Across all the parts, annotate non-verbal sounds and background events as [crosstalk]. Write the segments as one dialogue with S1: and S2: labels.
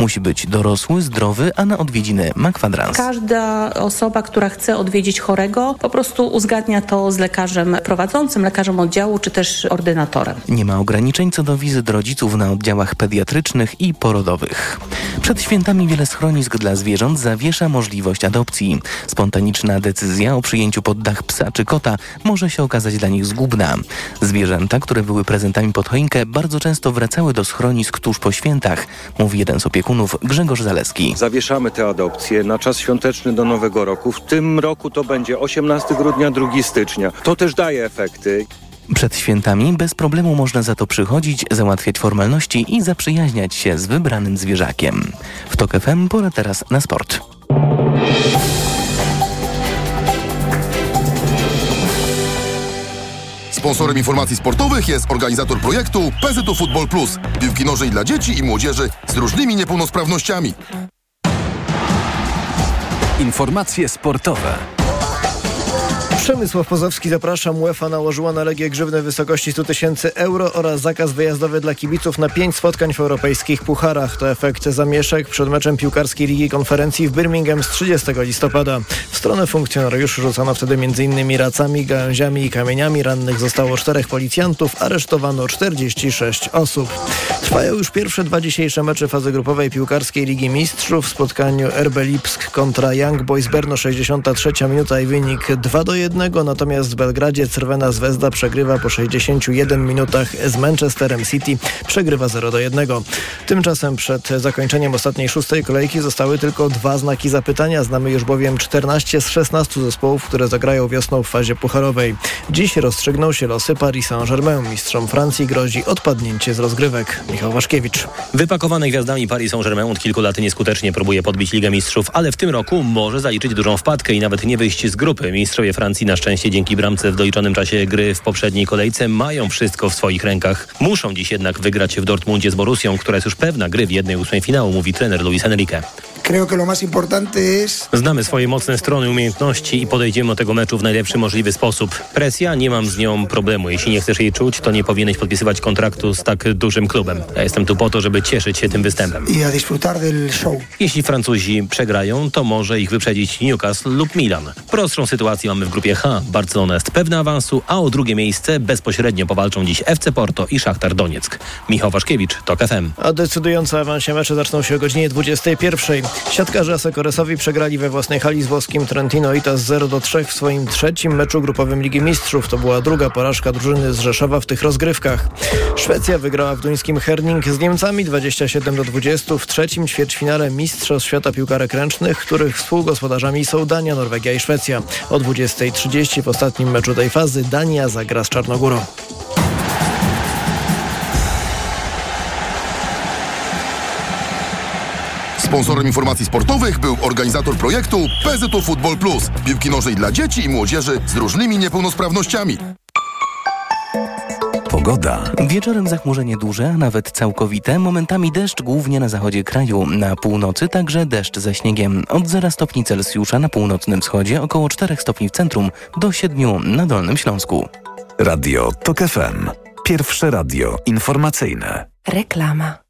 S1: Musi być dorosły, zdrowy, a na odwiedziny ma kwadrans.
S2: Każda osoba, która chce odwiedzić chorego, po prostu uzgadnia to z lekarzem prowadzącym, lekarzem oddziału czy też ordynatorem.
S1: Nie ma ograniczeń co do wizyt rodziców na oddziałach pediatrycznych i porodowych. Przed świętami wiele schronisk dla zwierząt zawiesza możliwość adopcji. Spontaniczna decyzja o przyjęciu pod dach psa czy kota może się okazać dla nich zgubna. Zwierzęta, które były prezentami pod choinkę, bardzo często wracały do schronisk tuż po świętach, mówi jeden z opiekunów Grzegorz Zaleski.
S3: Zawieszamy te adopcje na czas świąteczny do Nowego Roku. W tym roku to będzie 18 grudnia, 2 stycznia. To też daje efekty.
S1: Przed świętami bez problemu można za to przychodzić, załatwiać formalności i zaprzyjaźniać się z wybranym zwierzakiem. W TOK FM pora teraz na sport.
S4: Sponsorem informacji sportowych jest organizator projektu PZU Football Plus. Piłki nożnej dla dzieci i młodzieży z różnymi niepełnosprawnościami.
S5: Informacje sportowe.
S6: Przemysław Pozowski, zapraszam. UEFA nałożyła na Legię grzywny w wysokości 100 tysięcy euro oraz zakaz wyjazdowy dla kibiców na pięć spotkań w europejskich pucharach. To efekt zamieszek przed meczem piłkarskiej Ligi Konferencji w Birmingham z 30 listopada. W stronę funkcjonariuszy rzucano wtedy m.in. racami, gałęziami i kamieniami. Rannych zostało czterech policjantów, aresztowano 46 osób. Trwają już pierwsze dwa dzisiejsze mecze fazy grupowej piłkarskiej Ligi Mistrzów. W spotkaniu RB Lipsk kontra Young Boys Berno 63 minuta i wynik 2 do 1 natomiast w Belgradzie Crvena Zvezda przegrywa po 61 minutach z Manchesterem City. Przegrywa 0 do 1. Tymczasem przed zakończeniem ostatniej szóstej kolejki zostały tylko dwa znaki zapytania. Znamy już bowiem 14 z 16 zespołów, które zagrają wiosną w fazie pucharowej. Dziś rozstrzygną się losy Paris Saint-Germain. Mistrzom Francji grozi odpadnięcie z rozgrywek. Michał Waszkiewicz.
S7: Wypakowany gwiazdami Paris Saint-Germain od kilku lat nieskutecznie próbuje podbić Ligę Mistrzów, ale w tym roku może zaliczyć dużą wpadkę i nawet nie wyjść z grupy. Mistrzowie Francji na szczęście dzięki bramce w doliczonym czasie gry w poprzedniej kolejce mają wszystko w swoich rękach. Muszą dziś jednak wygrać w Dortmundzie z Borusią, która jest już pewna gry w jednej ósmej finału, mówi trener Luis Enrique. Znamy swoje mocne strony, umiejętności i podejdziemy do tego meczu w najlepszy możliwy sposób. Presja, nie mam z nią problemu. Jeśli nie chcesz jej czuć, to nie powinieneś podpisywać kontraktu z tak dużym klubem. Ja jestem tu po to, żeby cieszyć się tym występem. Jeśli Francuzi przegrają, to może ich wyprzedzić Newcastle lub Milan. Prostszą sytuację mamy w grupie H. Barcelona jest pewna awansu, a o drugie miejsce bezpośrednio powalczą dziś FC Porto i Szachtar Donieck. Michał Waszkiewicz, TOK FM.
S6: A decydujące awansie mecze zaczną się o godzinie 21. Siatkarze Asekoresowi przegrali we własnej hali z włoskim Trentino Itas 0 do 3 w swoim trzecim meczu grupowym Ligi Mistrzów. To była druga porażka drużyny z Rzeszowa w tych rozgrywkach. Szwecja wygrała w duńskim Herning z Niemcami 27 do 20 w trzecim ćwierćfinale Mistrzostw Świata Piłkarek Ręcznych, których współgospodarzami są Dania, Norwegia i Szwecja. O 20.30 w ostatnim meczu tej fazy Dania zagra z Czarnogórą.
S4: Sponsorem informacji sportowych był organizator projektu PZU Football Plus. Piłki nożnej dla dzieci i młodzieży z różnymi niepełnosprawnościami.
S5: Pogoda.
S1: Wieczorem zachmurzenie duże, a nawet całkowite, momentami deszcz głównie na zachodzie kraju. Na północy także deszcz ze śniegiem. Od 0 stopni Celsjusza na północnym wschodzie, około 4 stopni w centrum, do 7 na Dolnym Śląsku.
S5: Radio TOK FM. Pierwsze radio informacyjne.
S8: Reklama.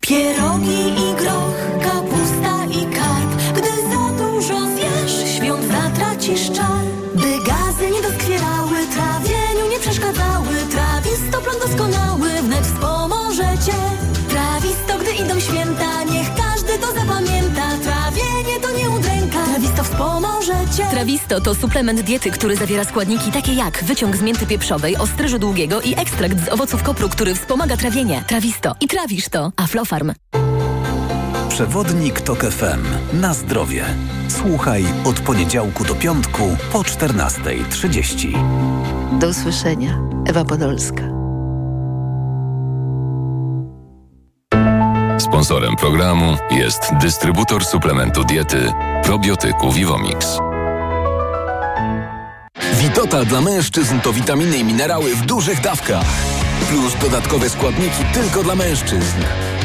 S9: Pierogi i groch, wspomoże cię. Trawisto to
S10: suplement diety, który zawiera składniki takie jak wyciąg z mięty pieprzowej, ostryżu długiego i ekstrakt z owoców kopru, który wspomaga trawienie. Trawisto. I trawisz to. Aflofarm.
S5: Przewodnik TOK FM. Na zdrowie. Słuchaj od poniedziałku do piątku po 14.30.
S11: Do usłyszenia. Ewa Podolska.
S12: Sponsorem programu jest dystrybutor suplementu diety probiotyku Vivomix.
S13: Witotal dla mężczyzn to witaminy i minerały w dużych dawkach. Plus dodatkowe składniki tylko dla mężczyzn.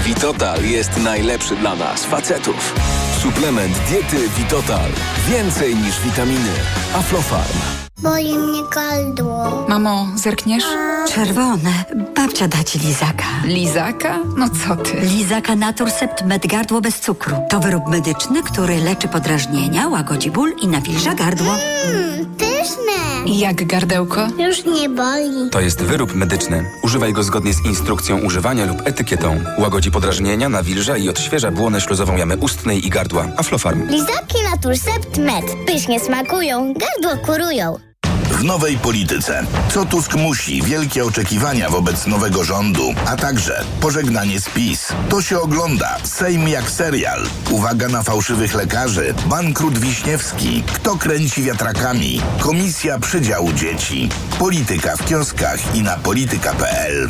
S13: Witotal jest najlepszy dla nas, facetów. Suplement diety Witotal. Więcej niż witaminy. Aflofarm.
S4: Boli mnie gardło.
S14: Mamo, zerkniesz?
S15: Czerwone. Babcia da ci lizaka.
S14: Lizaka? No co ty?
S15: Lizaka Naturcept Med Gardło bez cukru. To wyrób medyczny, który leczy podrażnienia, łagodzi ból i nawilża gardło.
S4: Mmm, pyszne.
S14: Jak gardełko?
S4: Już nie boli.
S16: To jest wyrób medyczny. Używaj go zgodnie z instrukcją używania lub etykietą. Łagodzi podrażnienia, nawilża i odświeża błonę śluzową jamy ustnej i gardła. Aflofarm.
S4: Lizaki Naturcept Med. Pysznie smakują, gardło kurują.
S17: W nowej polityce. Co Tusk musi? Wielkie oczekiwania wobec nowego rządu, a także pożegnanie z PiS. To się ogląda. Sejm jak serial. Uwaga na fałszywych lekarzy. Bankrut Wiśniewski. Kto kręci wiatrakami? Komisja przydziału dzieci. Polityka w kioskach i na polityka.pl.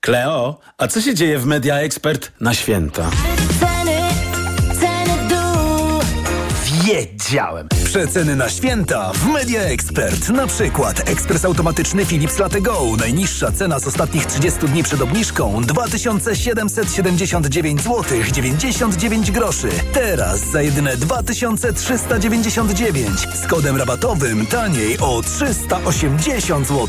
S18: Kleo, a co się dzieje w Media Expert na święta?
S19: Ceny, ceny.
S5: Wiedziałem! Przeceny na święta w Media Expert. Na przykład ekspres automatyczny Philips Latte Go. Najniższa cena z ostatnich 30 dni przed obniżką 2779 zł 99 groszy. Teraz za jedyne 2399 z kodem rabatowym taniej o 380 zł.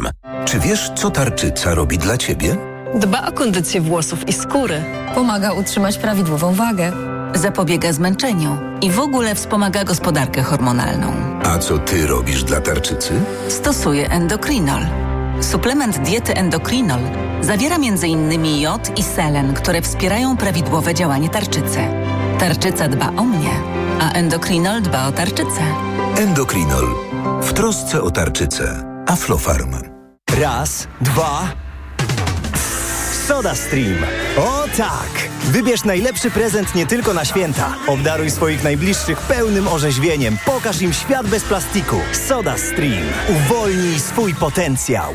S20: Aflofarm.
S21: Czy wiesz, co tarczyca robi dla ciebie?
S22: Dba o kondycję włosów i skóry. Pomaga utrzymać prawidłową wagę.
S23: Zapobiega zmęczeniu i w ogóle wspomaga gospodarkę hormonalną.
S21: A co ty robisz dla tarczycy?
S23: Stosuje endokrinol. Suplement diety endokrinol zawiera m.in. jod i selen, które wspierają prawidłowe działanie tarczycy. Tarczyca dba o mnie, a endokrinol dba o tarczycę.
S21: Endokrinol. W trosce o tarczycę. Aflofarm.
S24: Raz, dwa. Soda Stream. O tak! Wybierz najlepszy prezent nie tylko na święta. Obdaruj swoich najbliższych pełnym orzeźwieniem. Pokaż im świat bez plastiku. Soda Stream. Uwolnij swój potencjał.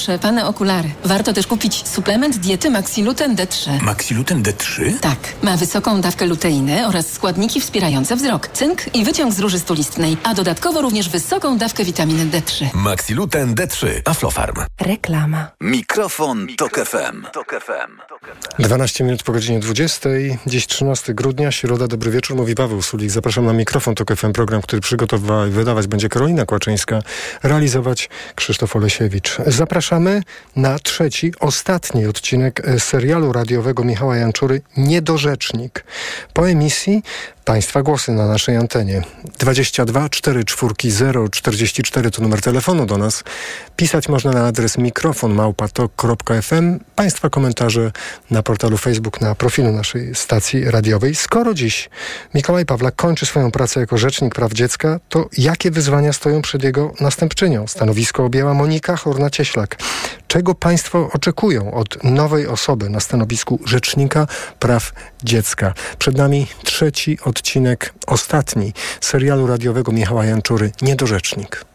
S22: pane okulary. Warto też kupić suplement diety Maxiluten D3.
S21: Maxiluten D3?
S22: Tak. Ma wysoką dawkę luteiny oraz składniki wspierające wzrok, cynk i wyciąg z róży stulistnej, a dodatkowo również wysoką dawkę witaminy D3.
S21: Maxiluten D3. Aflofarm.
S22: Reklama.
S5: Mikrofon, Tok FM.
S25: 12 minut po godzinie 20. Dziś 13 grudnia, środa. Dobry wieczór, mówi Paweł Sulik. Zapraszam na mikrofon TOK FM, program, który przygotowała i wydawać będzie Karolina Kłaczyńska, realizować Krzysztof Olesiewicz. Zapraszamy na trzeci, ostatni odcinek e, serialu radiowego Michała Janczury Niedorzecznik. Po emisji Państwa głosy na naszej antenie. 22 44 044 to numer telefonu do nas. Pisać można na adres mikrofon małpatok.fm. Państwa komentarze na portalu Facebook, na profilu naszej stacji radiowej. Skoro dziś Mikołaj Pawlak kończy swoją pracę jako Rzecznik Praw Dziecka, to jakie wyzwania stoją przed jego następczynią? Stanowisko objęła Monika Horna-Cieślak.
S26: Czego Państwo oczekują od nowej osoby na stanowisku Rzecznika Praw Dziecka? Przed nami trzeci odcinek, ostatni serialu radiowego Michała Janczury, Niedorzecznik.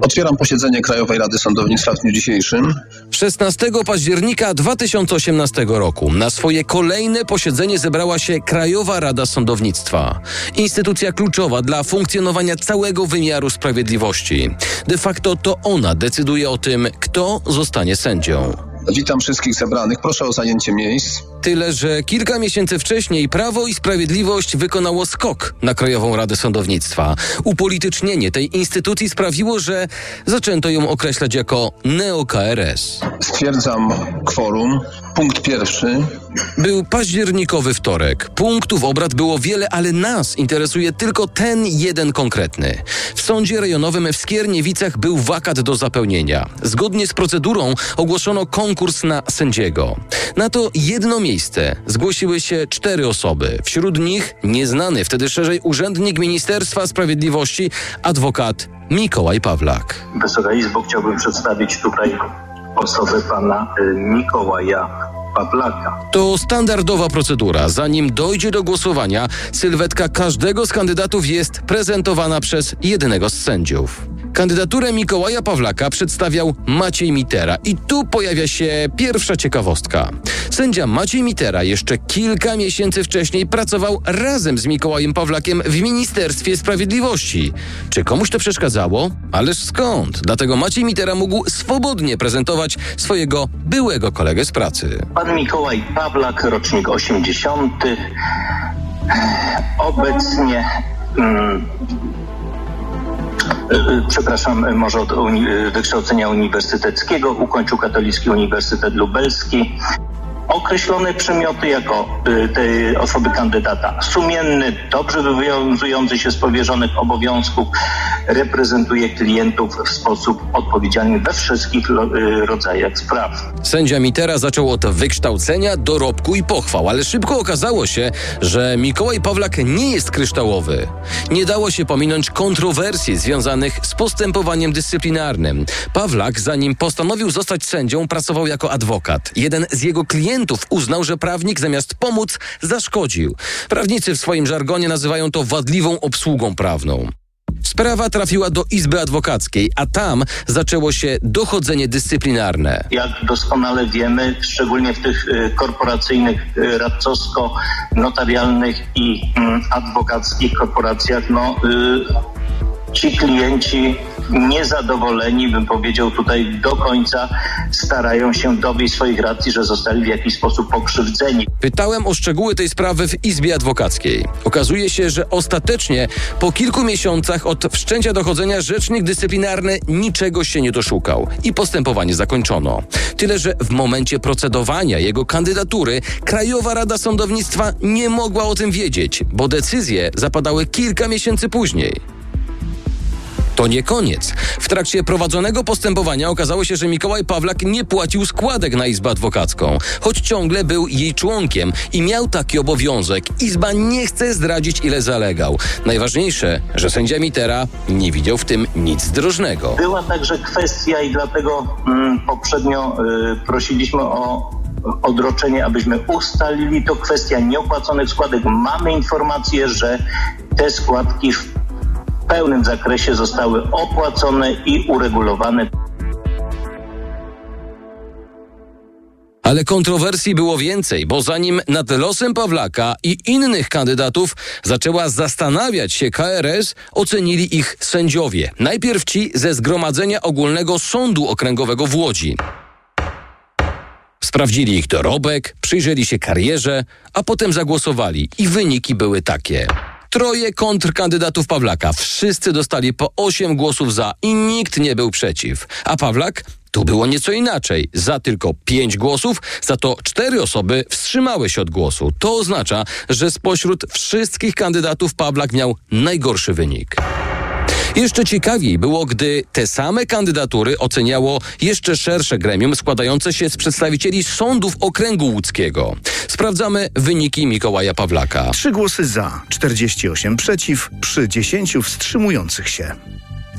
S27: Otwieram posiedzenie Krajowej Rady Sądownictwa w dniu dzisiejszym.
S28: 16 października 2018 roku na swoje kolejne posiedzenie zebrała się Krajowa Rada Sądownictwa. Instytucja kluczowa dla funkcjonowania całego wymiaru sprawiedliwości. De facto to ona decyduje o tym, kto zostanie sędzią.
S27: Witam wszystkich zebranych. Proszę o zajęcie miejsc.
S28: Tyle, że kilka miesięcy wcześniej Prawo i Sprawiedliwość wykonało skok na Krajową Radę Sądownictwa. Upolitycznienie tej instytucji sprawiło, że zaczęto ją określać jako neo-KRS.
S27: Stwierdzam kworum. Punkt pierwszy.
S28: Był październikowy wtorek. Punktów obrad było wiele, ale nas interesuje tylko ten jeden konkretny. W sądzie rejonowym w Skierniewicach był wakat do zapełnienia. Zgodnie z procedurą ogłoszono konkurs na sędziego. Na to jedno miejsce zgłosiły się cztery osoby. Wśród nich nieznany wtedy szerzej urzędnik Ministerstwa Sprawiedliwości, adwokat Mikołaj Pawlak.
S29: Wysoka Izbo, chciałbym przedstawić tutaj osobę pana y, Mikołaja Pawlaka.
S28: To standardowa procedura. Zanim dojdzie do głosowania, sylwetka każdego z kandydatów jest prezentowana przez jednego z sędziów. Kandydaturę Mikołaja Pawlaka przedstawiał Maciej Mitera i tu pojawia się pierwsza ciekawostka. Sędzia Maciej Mitera jeszcze kilka miesięcy wcześniej pracował razem z Mikołajem Pawlakiem w Ministerstwie Sprawiedliwości. Czy komuś to przeszkadzało? Ależ skąd? Dlatego Maciej Mitera mógł swobodnie prezentować swojego byłego kolegę z pracy.
S29: Pan Mikołaj Pawlak, rocznik 80. Obecnie. Mm, przepraszam, może od uni wykształcenia uniwersyteckiego, ukończył Katolicki Uniwersytet Lubelski. Określone przymioty jako y, tej osoby kandydata. Sumienny, dobrze wywiązujący się z powierzonych obowiązków, reprezentuje klientów w sposób odpowiedzialny we wszystkich y, rodzajach spraw.
S28: Sędzia Mitera zaczął od wykształcenia, dorobku i pochwał, ale szybko okazało się, że Mikołaj Pawlak nie jest kryształowy. Nie dało się pominąć kontrowersji związanych z postępowaniem dyscyplinarnym. Pawlak, zanim postanowił zostać sędzią, pracował jako adwokat. Jeden z jego klientów uznał, że prawnik zamiast pomóc zaszkodził. Prawnicy w swoim żargonie nazywają to wadliwą obsługą prawną. Sprawa trafiła do Izby Adwokackiej, a tam zaczęło się dochodzenie dyscyplinarne.
S29: Jak doskonale wiemy, szczególnie w tych y, korporacyjnych, y, radcowsko-notarialnych i y, adwokackich korporacjach, no, y, ci klienci niezadowoleni, bym powiedział tutaj do końca, starają się dowieść swoich racji, że zostali w jakiś sposób pokrzywdzeni.
S28: Pytałem o szczegóły tej sprawy w Izbie Adwokackiej. Okazuje się, że ostatecznie po kilku miesiącach od wszczęcia dochodzenia rzecznik dyscyplinarny niczego się nie doszukał i postępowanie zakończono. Tyle, że w momencie procedowania jego kandydatury Krajowa Rada Sądownictwa nie mogła o tym wiedzieć, bo decyzje zapadały kilka miesięcy później. To nie koniec. W trakcie prowadzonego postępowania okazało się, że Mikołaj Pawlak nie płacił składek na Izbę Adwokacką, choć ciągle był jej członkiem i miał taki obowiązek. Izba nie chce zdradzić, ile zalegał. Najważniejsze, że sędzia Mitera nie widział w tym nic zdrożnego.
S29: Była także kwestia i dlatego mm, poprzednio y, prosiliśmy o odroczenie, abyśmy ustalili to kwestia nieopłaconych składek. Mamy informację, że te składki pełnym zakresie zostały opłacone i uregulowane.
S28: Ale kontrowersji było więcej, bo zanim nad losem Pawlaka i innych kandydatów zaczęła zastanawiać się KRS, ocenili ich sędziowie. Najpierw ci ze Zgromadzenia Ogólnego Sądu Okręgowego w Łodzi. Sprawdzili ich dorobek, przyjrzeli się karierze, a potem zagłosowali i wyniki były takie. Troje kontrkandydatów Pawlaka. Wszyscy dostali po 8 głosów za i nikt nie był przeciw. A Pawlak? Tu było nieco inaczej. Za tylko 5 głosów, za to 4 osoby wstrzymały się od głosu. To oznacza, że spośród wszystkich kandydatów Pawlak miał najgorszy wynik. Jeszcze ciekawiej było, gdy te same kandydatury oceniało jeszcze szersze gremium składające się z przedstawicieli sądów okręgu łódzkiego. Sprawdzamy wyniki Mikołaja Pawlaka.
S4: Trzy głosy za, 48 przeciw, przy 10 wstrzymujących się.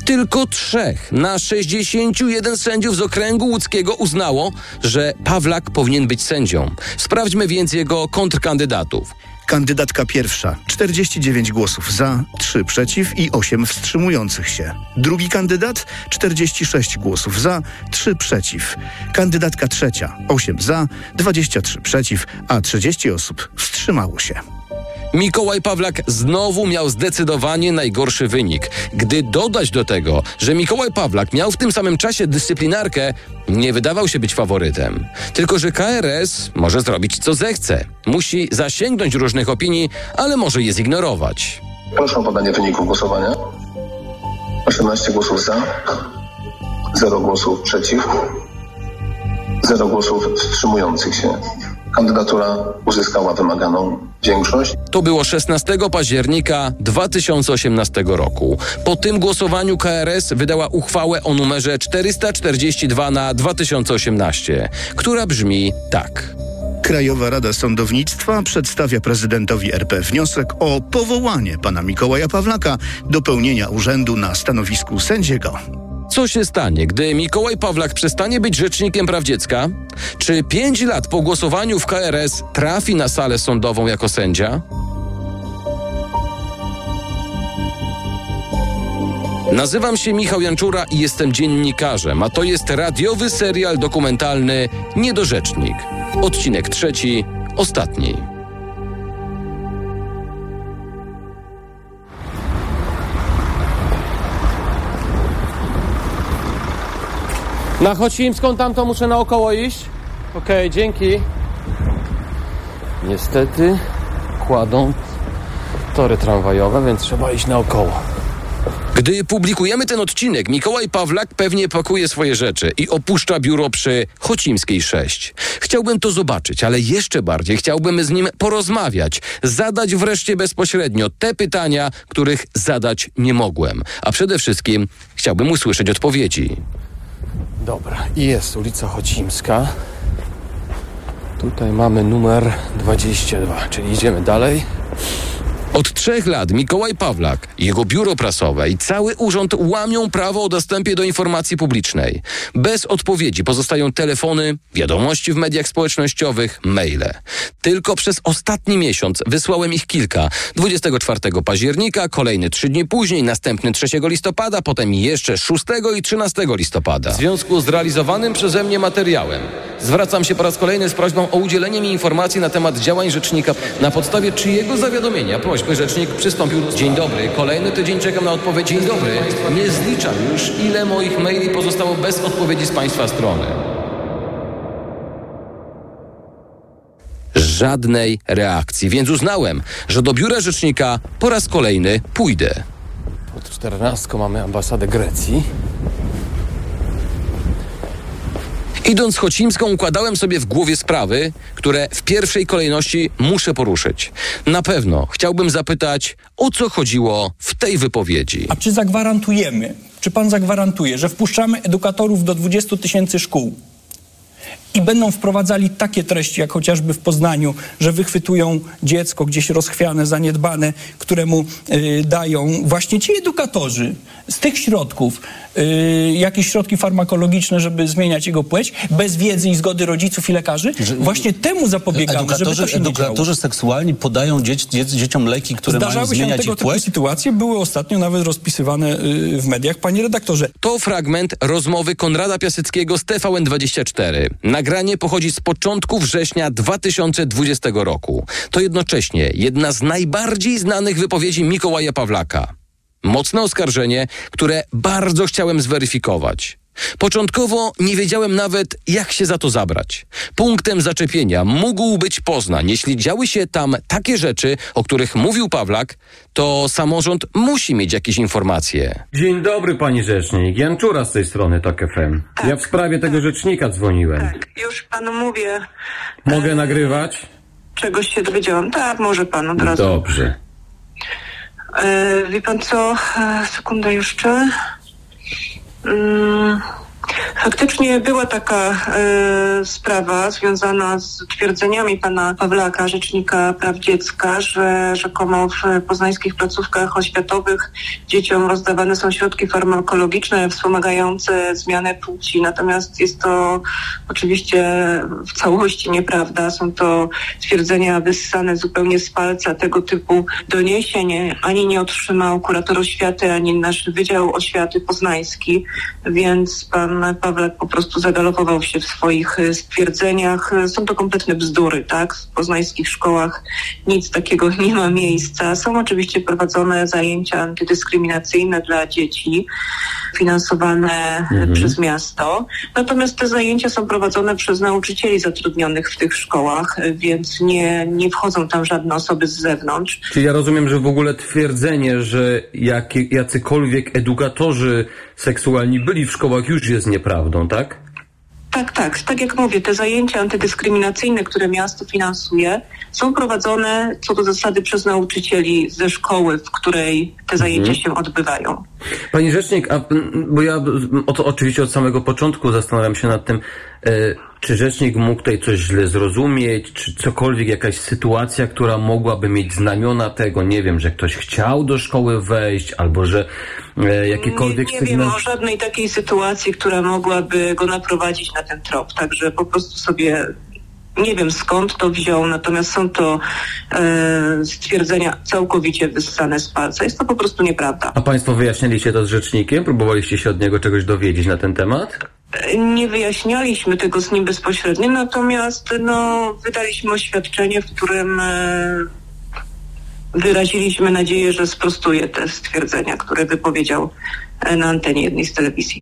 S28: Tylko trzech na 61 sędziów z okręgu łódzkiego uznało, że Pawlak powinien być sędzią. Sprawdźmy więc jego kontrkandydatów.
S4: Kandydatka pierwsza 49 głosów za, 3 przeciw i 8 wstrzymujących się. Drugi kandydat 46 głosów za, 3 przeciw. Kandydatka trzecia 8 za, 23 przeciw, a 30 osób wstrzymało się.
S28: Mikołaj Pawlak znowu miał zdecydowanie najgorszy wynik. Gdy dodać do tego, że Mikołaj Pawlak miał w tym samym czasie dyscyplinarkę, nie wydawał się być faworytem. Tylko, że KRS może zrobić co zechce. Musi zasięgnąć różnych opinii, ale może je zignorować.
S27: Proszę o podanie wyniku głosowania. 18 głosów za, 0 głosów przeciw, 0 głosów wstrzymujących się. Kandydatura uzyskała wymaganą większość.
S28: To było 16 października 2018 roku. Po tym głosowaniu KRS wydała uchwałę o numerze 442 na 2018, która brzmi tak.
S4: Krajowa Rada Sądownictwa przedstawia prezydentowi RP wniosek o powołanie pana Mikołaja Pawlaka do pełnienia urzędu na stanowisku sędziego.
S28: Co się stanie, gdy Mikołaj Pawlak przestanie być rzecznikiem praw dziecka? Czy pięć lat po głosowaniu w KRS trafi na salę sądową jako sędzia? Nazywam się Michał Janczura i jestem dziennikarzem, a to jest radiowy serial dokumentalny Niedorzecznik. Odcinek trzeci, ostatni.
S30: Na Chocimską tamto muszę naokoło iść? Okej, dzięki. Niestety kładą tory tramwajowe, więc trzeba iść naokoło.
S28: Gdy publikujemy ten odcinek, Mikołaj Pawlak pewnie pakuje swoje rzeczy i opuszcza biuro przy Chocimskiej 6. Chciałbym to zobaczyć, ale jeszcze bardziej chciałbym z nim porozmawiać, zadać wreszcie bezpośrednio te pytania, których zadać nie mogłem. A przede wszystkim chciałbym usłyszeć odpowiedzi.
S30: Dobra, i jest ulica Chocimska. Tutaj mamy numer 22, czyli idziemy dalej.
S28: Od trzech lat Mikołaj Pawlak, jego biuro prasowe i cały urząd łamią prawo o dostępie do informacji publicznej. Bez odpowiedzi pozostają telefony, wiadomości w mediach społecznościowych, maile. Tylko przez ostatni miesiąc wysłałem ich kilka. 24 października, kolejny trzy dni później, następny 3 listopada, potem jeszcze 6 i 13 listopada. W związku z realizowanym przeze mnie materiałem zwracam się po raz kolejny z prośbą o udzielenie mi informacji na temat działań rzecznika, na podstawie czyjego zawiadomienia prośby rzecznik przystąpił do... Dzień dobry, kolejny tydzień czekam na odpowiedź. Dzień dobry, nie zliczam już ile moich maili pozostało bez odpowiedzi z Państwa strony. Żadnej reakcji, więc uznałem, że do biura rzecznika po raz kolejny pójdę.
S30: Pod 14 mamy ambasadę Grecji.
S28: Idąc Chocimską układałem sobie w głowie sprawy, które w pierwszej kolejności muszę poruszyć. Na pewno chciałbym zapytać, o co chodziło w tej wypowiedzi.
S31: A czy zagwarantujemy, czy pan zagwarantuje, że wpuszczamy edukatorów do 20 tysięcy szkół i będą wprowadzali takie treści, jak chociażby w Poznaniu, że wychwytują dziecko gdzieś rozchwiane, zaniedbane, któremu y, dają właśnie ci edukatorzy z tych środków y, jakieś środki farmakologiczne, żeby zmieniać jego płeć, bez wiedzy i zgody rodziców i lekarzy. Właśnie temu zapobiegamy, żeby to
S32: Edukatorzy,
S31: się
S32: edukatorzy seksualni podają dzieci, dzieci, dzieciom leki, które mają
S31: Zdarzały się
S32: zmieniać
S31: tego
S32: ich
S31: typu
S32: płeć.
S31: sytuacje, były ostatnio nawet rozpisywane y, w mediach. Panie redaktorze,
S28: To fragment rozmowy Konrada Piaseckiego z TVN24. Nagranie pochodzi z początku września 2020 roku. To jednocześnie jedna z najbardziej znanych wypowiedzi Mikołaja Pawlaka. Mocne oskarżenie, które bardzo chciałem zweryfikować. Początkowo nie wiedziałem nawet, jak się za to zabrać. Punktem zaczepienia mógł być Poznań. Jeśli działy się tam takie rzeczy, o których mówił Pawlak, to samorząd musi mieć jakieś informacje.
S30: Dzień dobry, pani rzecznik. Janczura z tej strony TOK FM. ja w sprawie tego rzecznika dzwoniłem.
S33: Już panu mówię,
S30: Mogę nagrywać?
S33: czegoś się dowiedziałam. Tak, może pan od razu.
S30: Dobrze.
S33: E, wie pan co? E, sekundę jeszcze. Mm, Faktycznie była taka e, sprawa związana z twierdzeniami pana Pawlaka, rzecznika praw dziecka, że rzekomo w poznańskich placówkach oświatowych dzieciom rozdawane są środki farmakologiczne wspomagające zmianę płci. Natomiast jest to oczywiście w całości nieprawda. Są to twierdzenia wyssane zupełnie z palca. Tego typu doniesień ani nie otrzymał kurator oświaty, ani nasz Wydział Oświaty Poznański, więc pan Pawlak po prostu zagalopował się w swoich e, stwierdzeniach. Są to kompletne bzdury, tak? W poznańskich szkołach nic takiego [laughs] nie ma miejsca. Są oczywiście prowadzone zajęcia antydyskryminacyjne dla dzieci, finansowane
S28: Mhm.
S33: przez miasto. Natomiast te zajęcia są prowadzone przez nauczycieli zatrudnionych w tych szkołach, e, więc nie, nie wchodzą tam żadne osoby z zewnątrz.
S34: Czyli ja rozumiem, że w ogóle twierdzenie, że jakie, jacykolwiek edukatorzy seksualni byli w szkołach już jest nieprawdą, tak?
S33: Tak, tak. Tak jak mówię, te zajęcia antydyskryminacyjne, które miasto finansuje, są prowadzone co do zasady przez nauczycieli ze szkoły, w której te zajęcia
S34: Mhm.
S33: się odbywają.
S34: Pani rzecznik, a, bo ja o to oczywiście od samego początku zastanawiam się nad tym, e, czy rzecznik mógł tutaj coś źle zrozumieć, czy cokolwiek, jakaś sytuacja, która mogłaby mieć znamiona tego, nie wiem, że ktoś chciał do szkoły wejść, albo że e, jakiekolwiek
S33: Nie, nie wiem o żadnej takiej sytuacji, która mogłaby go naprowadzić na ten trop. Także po prostu sobie nie wiem skąd to wziął, natomiast są to e, stwierdzenia całkowicie wyssane z palca. Jest to po prostu nieprawda.
S34: A Państwo wyjaśniliście to z rzecznikiem? Próbowaliście się od niego czegoś dowiedzieć na ten temat?
S33: E, Nie wyjaśnialiśmy tego z nim bezpośrednio, natomiast no, wydaliśmy oświadczenie, w którym e, wyraziliśmy nadzieję, że sprostuje te stwierdzenia, które wypowiedział e, na antenie jednej z telewizji.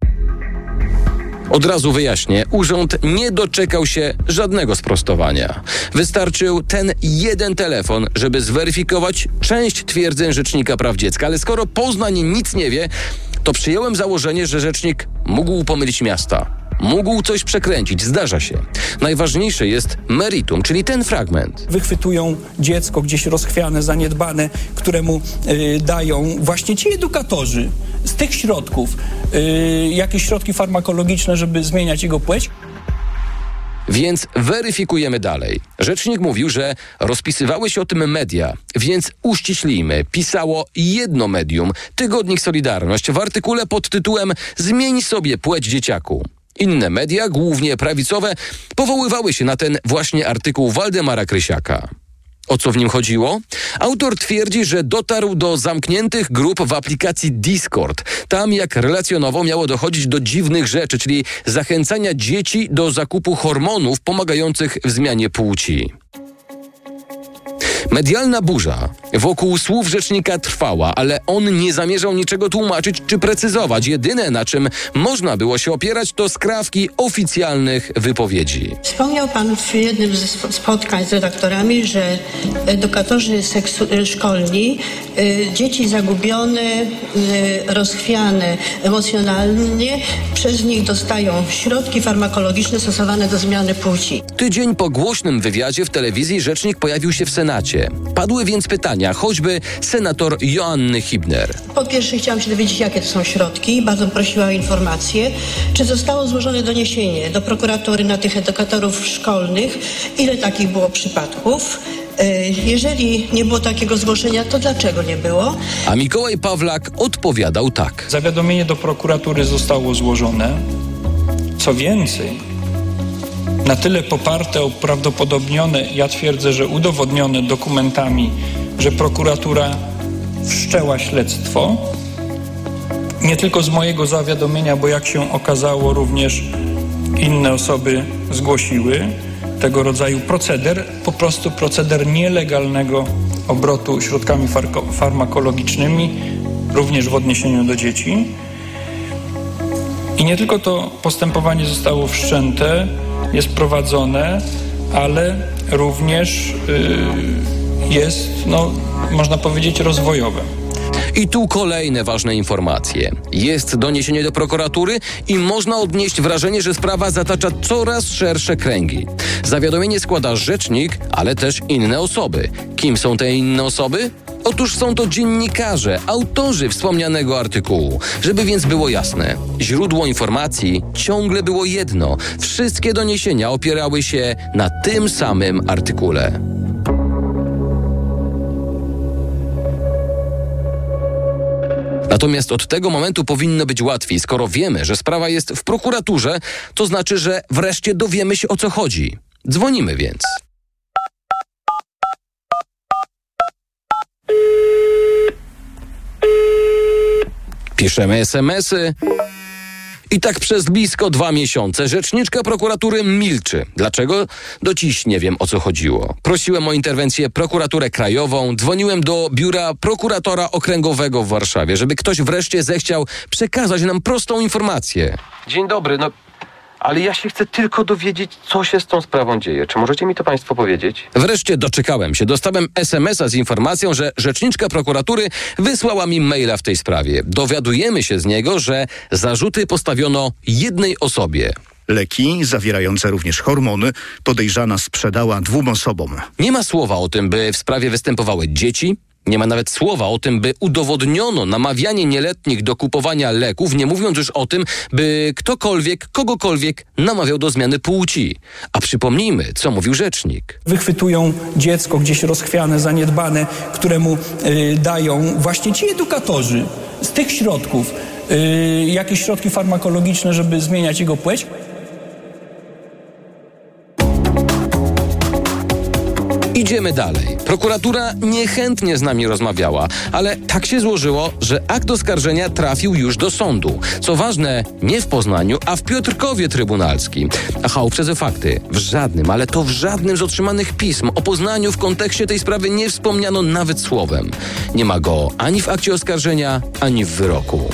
S28: Od razu wyjaśnię, urząd nie doczekał się żadnego sprostowania. Wystarczył ten jeden telefon, żeby zweryfikować część twierdzeń Rzecznika Praw Dziecka, ale skoro Poznań nic nie wie, to przyjąłem założenie, że rzecznik mógł pomylić miasta. Mógł coś przekręcić, zdarza się. Najważniejsze jest meritum, czyli ten fragment.
S35: wychwytują dziecko gdzieś rozchwiane, zaniedbane, któremu y, dają właśnie ci edukatorzy z tych środków y, jakieś środki farmakologiczne, żeby zmieniać jego płeć.
S28: Więc weryfikujemy dalej. Rzecznik mówił, że rozpisywały się o tym media, więc uściślijmy. Pisało jedno medium, Tygodnik Solidarność, w artykule pod tytułem Zmień sobie płeć dzieciaku. Inne media, głównie prawicowe, powoływały się na ten właśnie artykuł Waldemara Krysiaka. O co w nim chodziło? Autor twierdzi, że dotarł do zamkniętych grup w aplikacji Discord. Tam, jak relacjonowo, miało dochodzić do dziwnych rzeczy, czyli zachęcania dzieci do zakupu hormonów pomagających w zmianie płci. Medialna burza wokół słów rzecznika trwała, ale on nie zamierzał niczego tłumaczyć czy precyzować. Jedyne, na czym można było się opierać, to skrawki oficjalnych wypowiedzi.
S36: Wspomniał Pan w jednym ze sp- spotkań z redaktorami, że edukatorzy e, szkolni, e, dzieci zagubione, e, rozchwiane emocjonalnie, przez nich dostają środki farmakologiczne stosowane do zmiany płci.
S28: Tydzień po głośnym wywiadzie w telewizji rzecznik pojawił się w Senacie. Padły więc pytania, choćby senator Joanny Hibner.
S36: Po pierwsze chciałam się dowiedzieć, jakie to są środki. Bardzo prosiła o informację. Czy zostało złożone doniesienie do prokuratury na tych edukatorów szkolnych? Ile takich było przypadków? E, Jeżeli nie było takiego zgłoszenia, to dlaczego nie było?
S28: A Mikołaj Pawlak odpowiadał tak.
S35: Zawiadomienie do prokuratury zostało złożone. Co więcej, na tyle poparte, oprawdopodobnione, ja twierdzę, że udowodnione dokumentami, że prokuratura wszczęła śledztwo. Nie tylko z mojego zawiadomienia, bo jak się okazało, również inne osoby zgłosiły tego rodzaju proceder, po prostu proceder nielegalnego obrotu środkami farmakologicznymi, również w odniesieniu do dzieci. I nie tylko to postępowanie zostało wszczęte, jest prowadzone, ale również y, jest, no, można powiedzieć, rozwojowe.
S28: I tu kolejne ważne informacje. Jest doniesienie do prokuratury i można odnieść wrażenie, że sprawa zatacza coraz szersze kręgi. Zawiadomienie składa rzecznik, ale też inne osoby. Kim są te inne osoby? Otóż są to dziennikarze, autorzy wspomnianego artykułu. Żeby więc było jasne, źródło informacji ciągle było jedno. Wszystkie doniesienia opierały się na tym samym artykule. Natomiast od tego momentu powinno być łatwiej. Skoro wiemy, że sprawa jest w prokuraturze, to znaczy, że wreszcie dowiemy się o co chodzi. Dzwonimy więc. Piszemy SMS-y. I tak przez blisko dwa miesiące rzeczniczka prokuratury milczy. Dlaczego? Do dziś nie wiem o co chodziło. Prosiłem o interwencję prokuraturę krajową, dzwoniłem do biura prokuratora okręgowego w Warszawie, żeby ktoś wreszcie zechciał przekazać nam prostą informację.
S34: Dzień dobry, no ale ja się chcę tylko dowiedzieć, co się z tą sprawą dzieje. Czy możecie mi to Państwo powiedzieć?
S28: Wreszcie doczekałem się. Dostałem SMS-a z informacją, że rzeczniczka prokuratury wysłała mi maila w tej sprawie. Dowiadujemy się z niego, że zarzuty postawiono jednej osobie.
S4: Leki, zawierające również hormony, podejrzana sprzedała dwóm osobom.
S28: Nie ma słowa o tym, by w sprawie występowały dzieci. Nie ma nawet słowa o tym, by udowodniono namawianie nieletnich do kupowania leków, nie mówiąc już o tym, by ktokolwiek, kogokolwiek namawiał do zmiany płci. A przypomnijmy, co mówił rzecznik.
S35: Wychwytują dziecko gdzieś rozchwiane, zaniedbane, któremu y, dają właśnie ci edukatorzy z tych środków y, jakieś środki farmakologiczne, żeby zmieniać jego płeć.
S28: Idziemy dalej. Prokuratura niechętnie z nami rozmawiała, ale tak się złożyło, że akt oskarżenia trafił już do sądu. Co ważne, nie w Poznaniu, a w Piotrkowie Trybunalskim. Aha, uprzedzę fakty. W żadnym, ale to w żadnym z otrzymanych pism o Poznaniu w kontekście tej sprawy nie wspomniano nawet słowem. Nie ma go ani w akcie oskarżenia, ani w wyroku.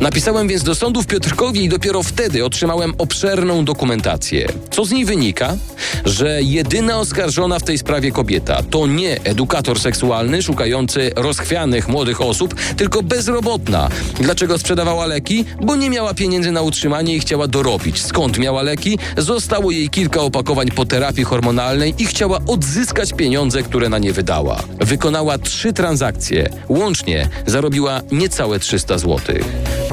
S28: Napisałem więc do sądu w Piotrkowie i dopiero wtedy otrzymałem obszerną dokumentację. Co z niej wynika? Że jedyna oskarżona w tej sprawie kobieta to nie edukator seksualny szukający rozchwianych młodych osób, tylko bezrobotna. Dlaczego sprzedawała leki? Bo nie miała pieniędzy na utrzymanie i chciała dorobić. Skąd miała leki? Zostało jej kilka opakowań po terapii hormonalnej i chciała odzyskać pieniądze, które na nie wydała. Wykonała trzy transakcje. Łącznie zarobiła niecałe 300 złotych.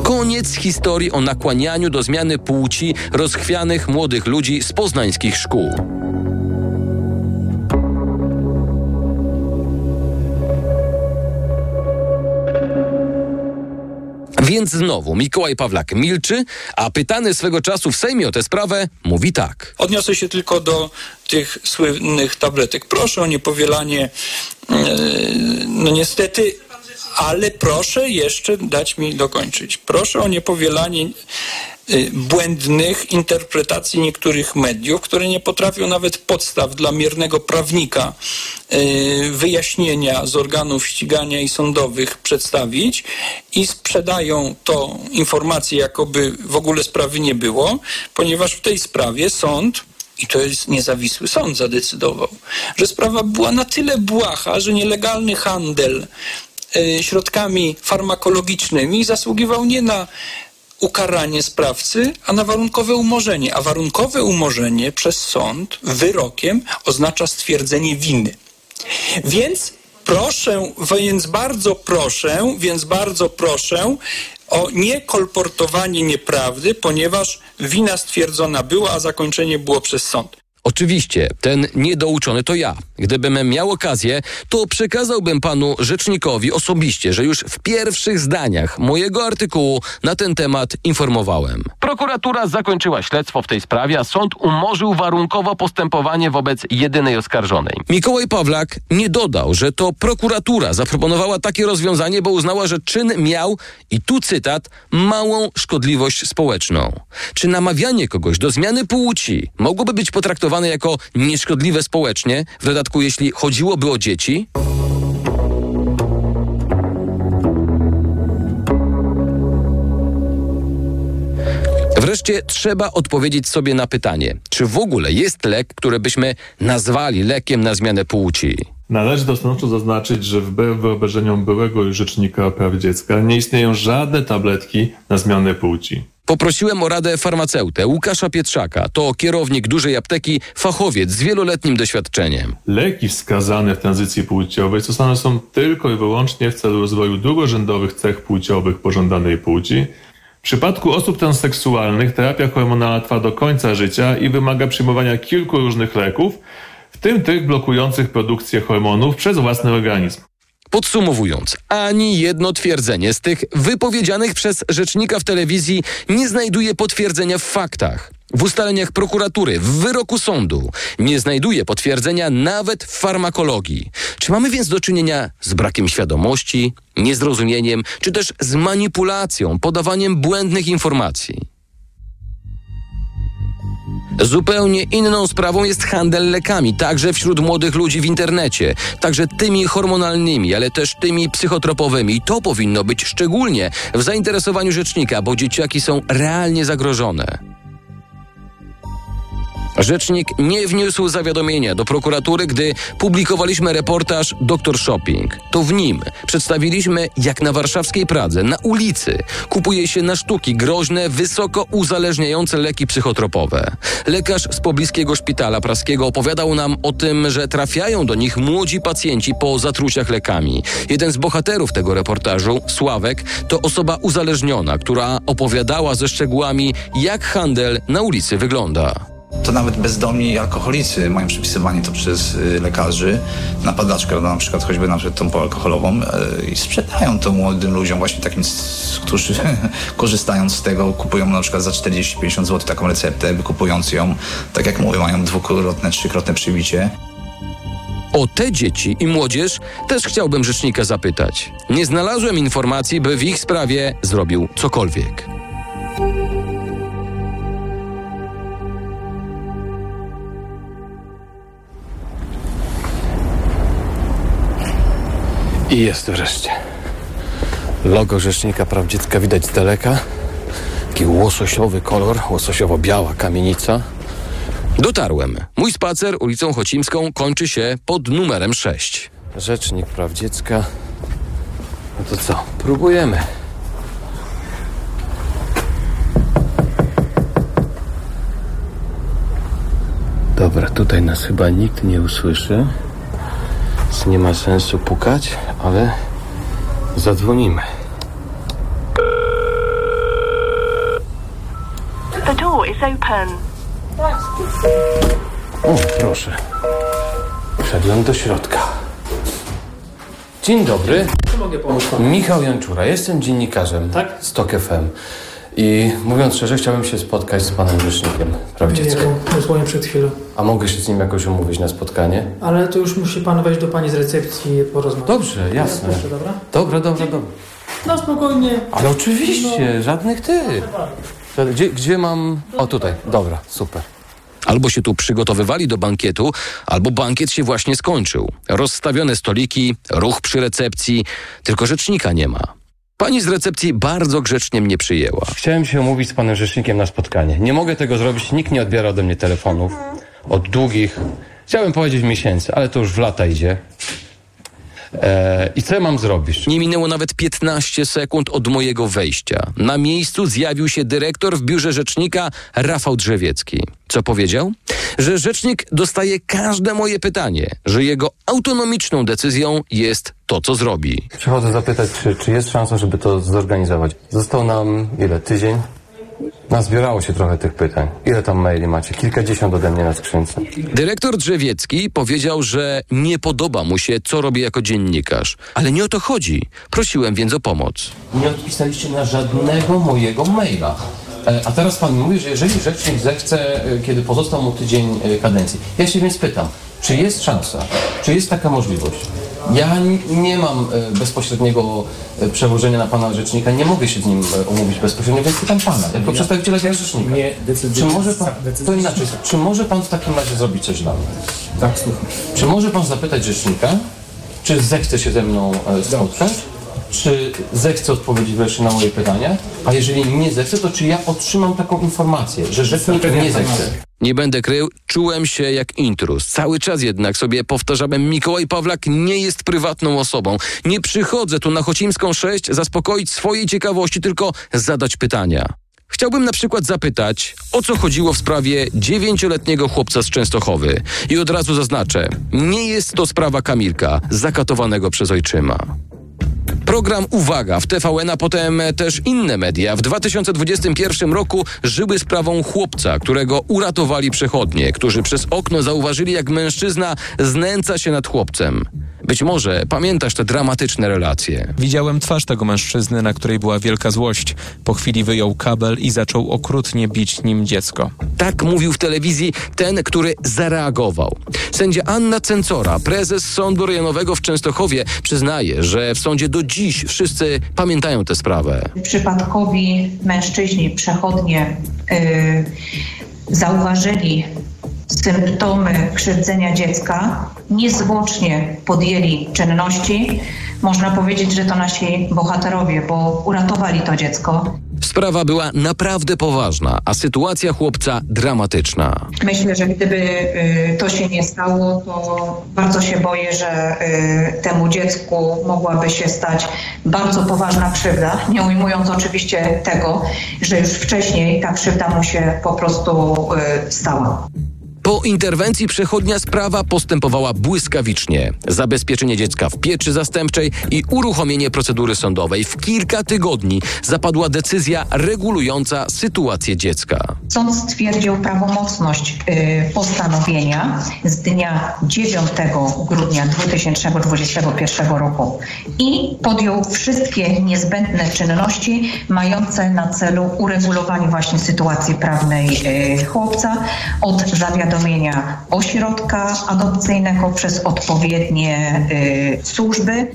S28: Koniec historii o nakłanianiu do zmiany płci rozchwianych młodych ludzi z poznańskich szkół. Więc znowu Mikołaj Pawlak milczy, a pytany swego czasu w Sejmie o tę sprawę mówi tak.
S35: Odniosę się tylko do tych słynnych tabletek. Proszę o niepowielanie, yy, no niestety, ale proszę jeszcze dać mi dokończyć. Proszę o niepowielanie y, błędnych interpretacji niektórych mediów, które nie potrafią nawet podstaw dla miernego prawnika y, wyjaśnienia z organów ścigania i sądowych przedstawić i sprzedają to informację, jakoby w ogóle sprawy nie było, ponieważ w tej sprawie sąd i to jest niezawisły sąd zadecydował, że sprawa była na tyle błaha, że nielegalny handel środkami farmakologicznymi zasługiwał nie na ukaranie sprawcy, a na warunkowe umorzenie. A warunkowe umorzenie przez sąd wyrokiem oznacza stwierdzenie winy. Więc proszę, więc bardzo proszę, więc bardzo proszę o niekolportowanie nieprawdy, ponieważ wina stwierdzona była, a zakończenie było przez sąd.
S28: Oczywiście, ten niedouczony to ja. Gdybym miał okazję, to przekazałbym panu rzecznikowi osobiście, że już w pierwszych zdaniach mojego artykułu na ten temat informowałem. Prokuratura zakończyła śledztwo w tej sprawie, a sąd umorzył warunkowo postępowanie wobec jedynej oskarżonej. Mikołaj Pawlak nie dodał, że to prokuratura zaproponowała takie rozwiązanie, bo uznała, że czyn miał, i tu cytat, małą szkodliwość społeczną. Czy namawianie kogoś do zmiany płci mogłoby być potraktowane jako nieszkodliwe społecznie, w dodatku jeśli chodziłoby o dzieci? Wreszcie trzeba odpowiedzieć sobie na pytanie, czy w ogóle jest lek, który byśmy nazwali lekiem na zmianę płci?
S37: Należy dostanowczo zaznaczyć, że wbrew wyobrażeniom byłego już rzecznika praw dziecka nie istnieją żadne tabletki na zmianę płci.
S28: Poprosiłem o radę farmaceutę Łukasza Pietrzaka. To kierownik dużej apteki, fachowiec z wieloletnim doświadczeniem.
S37: Leki wskazane w tranzycji płciowej stosowane są tylko i wyłącznie w celu rozwoju drugorzędowych cech płciowych pożądanej płci. W przypadku osób transseksualnych terapia hormonalna trwa do końca życia i wymaga przyjmowania kilku różnych leków, w tym tych blokujących produkcję hormonów przez własny organizm.
S28: Podsumowując, ani jedno twierdzenie z tych wypowiedzianych przez rzecznika w telewizji nie znajduje potwierdzenia w faktach. W ustaleniach prokuratury, w wyroku sądu nie znajduje potwierdzenia nawet w farmakologii. Czy mamy więc do czynienia z brakiem świadomości, niezrozumieniem, czy też z manipulacją, podawaniem błędnych informacji? Zupełnie inną sprawą jest handel lekami, także wśród młodych ludzi w internecie, także tymi hormonalnymi, ale też tymi psychotropowymi. I to powinno być szczególnie w zainteresowaniu rzecznika, bo dzieciaki są realnie zagrożone. Rzecznik nie wniósł zawiadomienia do prokuratury, gdy publikowaliśmy reportaż Doktor Shopping. To w nim przedstawiliśmy, jak na warszawskiej Pradze, na ulicy, kupuje się na sztuki groźne, wysoko uzależniające leki psychotropowe. Lekarz z pobliskiego szpitala praskiego opowiadał nam o tym, że trafiają do nich młodzi pacjenci po zatruciach lekami. Jeden z bohaterów tego reportażu, Sławek, to osoba uzależniona, która opowiadała ze szczegółami, jak handel na ulicy wygląda.
S38: To nawet bezdomni alkoholicy mają przypisywanie to przez y, lekarzy. Napadaczka, no, na przykład choćby na przykład tą poalkoholową y, i sprzedają to młodym ludziom właśnie takim, którzy [laughs] korzystając z tego kupują na przykład za 40-50 zł taką receptę, wykupując ją, tak jak mówię, mają dwukrotne, trzykrotne przybicie.
S28: O te dzieci i młodzież też chciałbym rzecznika zapytać. Nie znalazłem informacji, by w ich sprawie zrobił cokolwiek.
S30: I jest wreszcie. Logo Rzecznika Praw Dziecka widać z daleka. Taki łososiowy kolor, łososiowo-biała kamienica.
S28: Dotarłem. Mój spacer ulicą Chocimską kończy się pod numerem 6.
S30: Rzecznik Praw Dziecka. No to co? Próbujemy. Dobra, tutaj nas chyba nikt nie usłyszy. Więc nie ma sensu pukać, ale zadzwonimy.
S39: The door is open.
S30: O, proszę. Wszedłem do środka. Dzień dobry.
S40: Czy mogę pomóc panu?
S30: Michał Janczura, jestem dziennikarzem
S40: Tak?
S30: Stok FM. I mówiąc szczerze, chciałbym się spotkać z panem rzecznikiem praw dziecka.
S40: Dosłownie przed chwilą.
S30: A mogę się z nim jakoś umówić na spotkanie?
S40: Ale to już musi pan wejść do pani z recepcji i porozmawiać.
S30: Dobrze, jasne.
S40: Proszę, dobra?
S30: Dobra, dobra, dobra.
S40: No spokojnie.
S30: Ale oczywiście, żadnych ty. Gdzie, gdzie mam... O, tutaj. Dobra, super.
S28: Albo się tu przygotowywali do bankietu, albo bankiet się właśnie skończył. Rozstawione stoliki, ruch przy recepcji, tylko rzecznika nie ma. Pani z recepcji bardzo grzecznie mnie przyjęła.
S30: Chciałem się umówić z panem rzecznikiem na spotkanie. Nie mogę tego zrobić, nikt nie odbiera ode mnie telefonów. Od długich, chciałem powiedzieć miesięcy, ale to już w lata idzie. E, I co ja mam zrobić?
S28: Nie minęło nawet 15 sekund od mojego wejścia. Na miejscu zjawił się dyrektor w biurze rzecznika Rafał Drzewiecki. Co powiedział? Że rzecznik dostaje każde moje pytanie, że jego autonomiczną decyzją jest to, co zrobi.
S30: Przychodzę zapytać, czy, czy jest szansa, żeby to zorganizować. Został nam ile? Tydzień? Nazbierało się trochę tych pytań. Ile tam maili macie? Kilkadziesiąt ode mnie na skrzynce.
S28: Dyrektor Drzewiecki powiedział, że nie podoba mu się, co robi jako dziennikarz. Ale nie o to chodzi. Prosiłem więc o pomoc.
S30: Nie odpisaliście na żadnego mojego maila. E, A teraz pan mówi, że jeżeli rzecznik zechce, e, kiedy pozostał mu tydzień e, kadencji. Ja się więc pytam, czy jest szansa, czy jest taka możliwość? Ja nie mam e, bezpośredniego e, przełożenia na pana rzecznika, nie mogę się z nim e, umówić bezpośrednio, więc pytam pana, jako przedstawiciela rzecznika.
S40: Nie
S30: Czy może pan, to inaczej, czy może pan w takim razie zrobić coś dla mnie?
S40: Tak, słucham.
S30: Czy może pan zapytać rzecznika, czy zechce się ze mną spotkać? Czy zechce odpowiedzieć wreszcie na moje pytania? A jeżeli nie zechce, to czy ja otrzymam taką informację, że rzecznik nie zechce?
S28: Nie będę krył, czułem się jak intruz. Cały czas jednak sobie powtarzałem, Mikołaj Pawlak nie jest prywatną osobą. Nie przychodzę tu na Chocimską 6 zaspokoić swojej ciekawości, tylko zadać pytania. Chciałbym na przykład zapytać, o co chodziło w sprawie dziewięcioletniego chłopca z Częstochowy. I od razu zaznaczę, nie jest to sprawa Kamilka, zakatowanego przez ojczyma. Program Uwaga w TVN, a potem też inne media w 2021 roku żyły sprawą chłopca, którego uratowali przechodnie, którzy przez okno zauważyli, jak mężczyzna znęca się nad chłopcem. Być może pamiętasz te dramatyczne relacje.
S41: Widziałem twarz tego mężczyzny, na której była wielka złość. Po chwili wyjął kabel i zaczął okrutnie bić nim dziecko.
S28: Tak mówił w telewizji ten, który zareagował. Sędzia Anna Cencora, prezes Sądu Rejonowego w Częstochowie, przyznaje, że w sądzie do dziś wszyscy pamiętają tę sprawę.
S42: Przypadkowi mężczyźni, przechodnie yy, zauważyli symptomy krzywdzenia dziecka, niezwłocznie podjęli czynności. Można powiedzieć, że to nasi bohaterowie, bo uratowali to dziecko.
S28: Sprawa była naprawdę poważna, a sytuacja chłopca dramatyczna.
S42: Myślę, że gdyby y, to się nie stało, to bardzo się boję, że y, temu dziecku mogłaby się stać bardzo poważna krzywda, nie ujmując oczywiście tego, że już wcześniej ta krzywda mu się po prostu y, stała.
S28: Po interwencji przechodnia sprawa postępowała błyskawicznie. Zabezpieczenie dziecka w pieczy zastępczej i uruchomienie procedury sądowej. W kilka tygodni zapadła decyzja regulująca sytuację dziecka.
S42: Sąd stwierdził prawomocność y, postanowienia z dnia 9 grudnia 2021 roku i podjął wszystkie niezbędne czynności mające na celu uregulowanie właśnie sytuacji prawnej y, chłopca od zawiadomienia ośrodka adopcyjnego przez odpowiednie y, służby.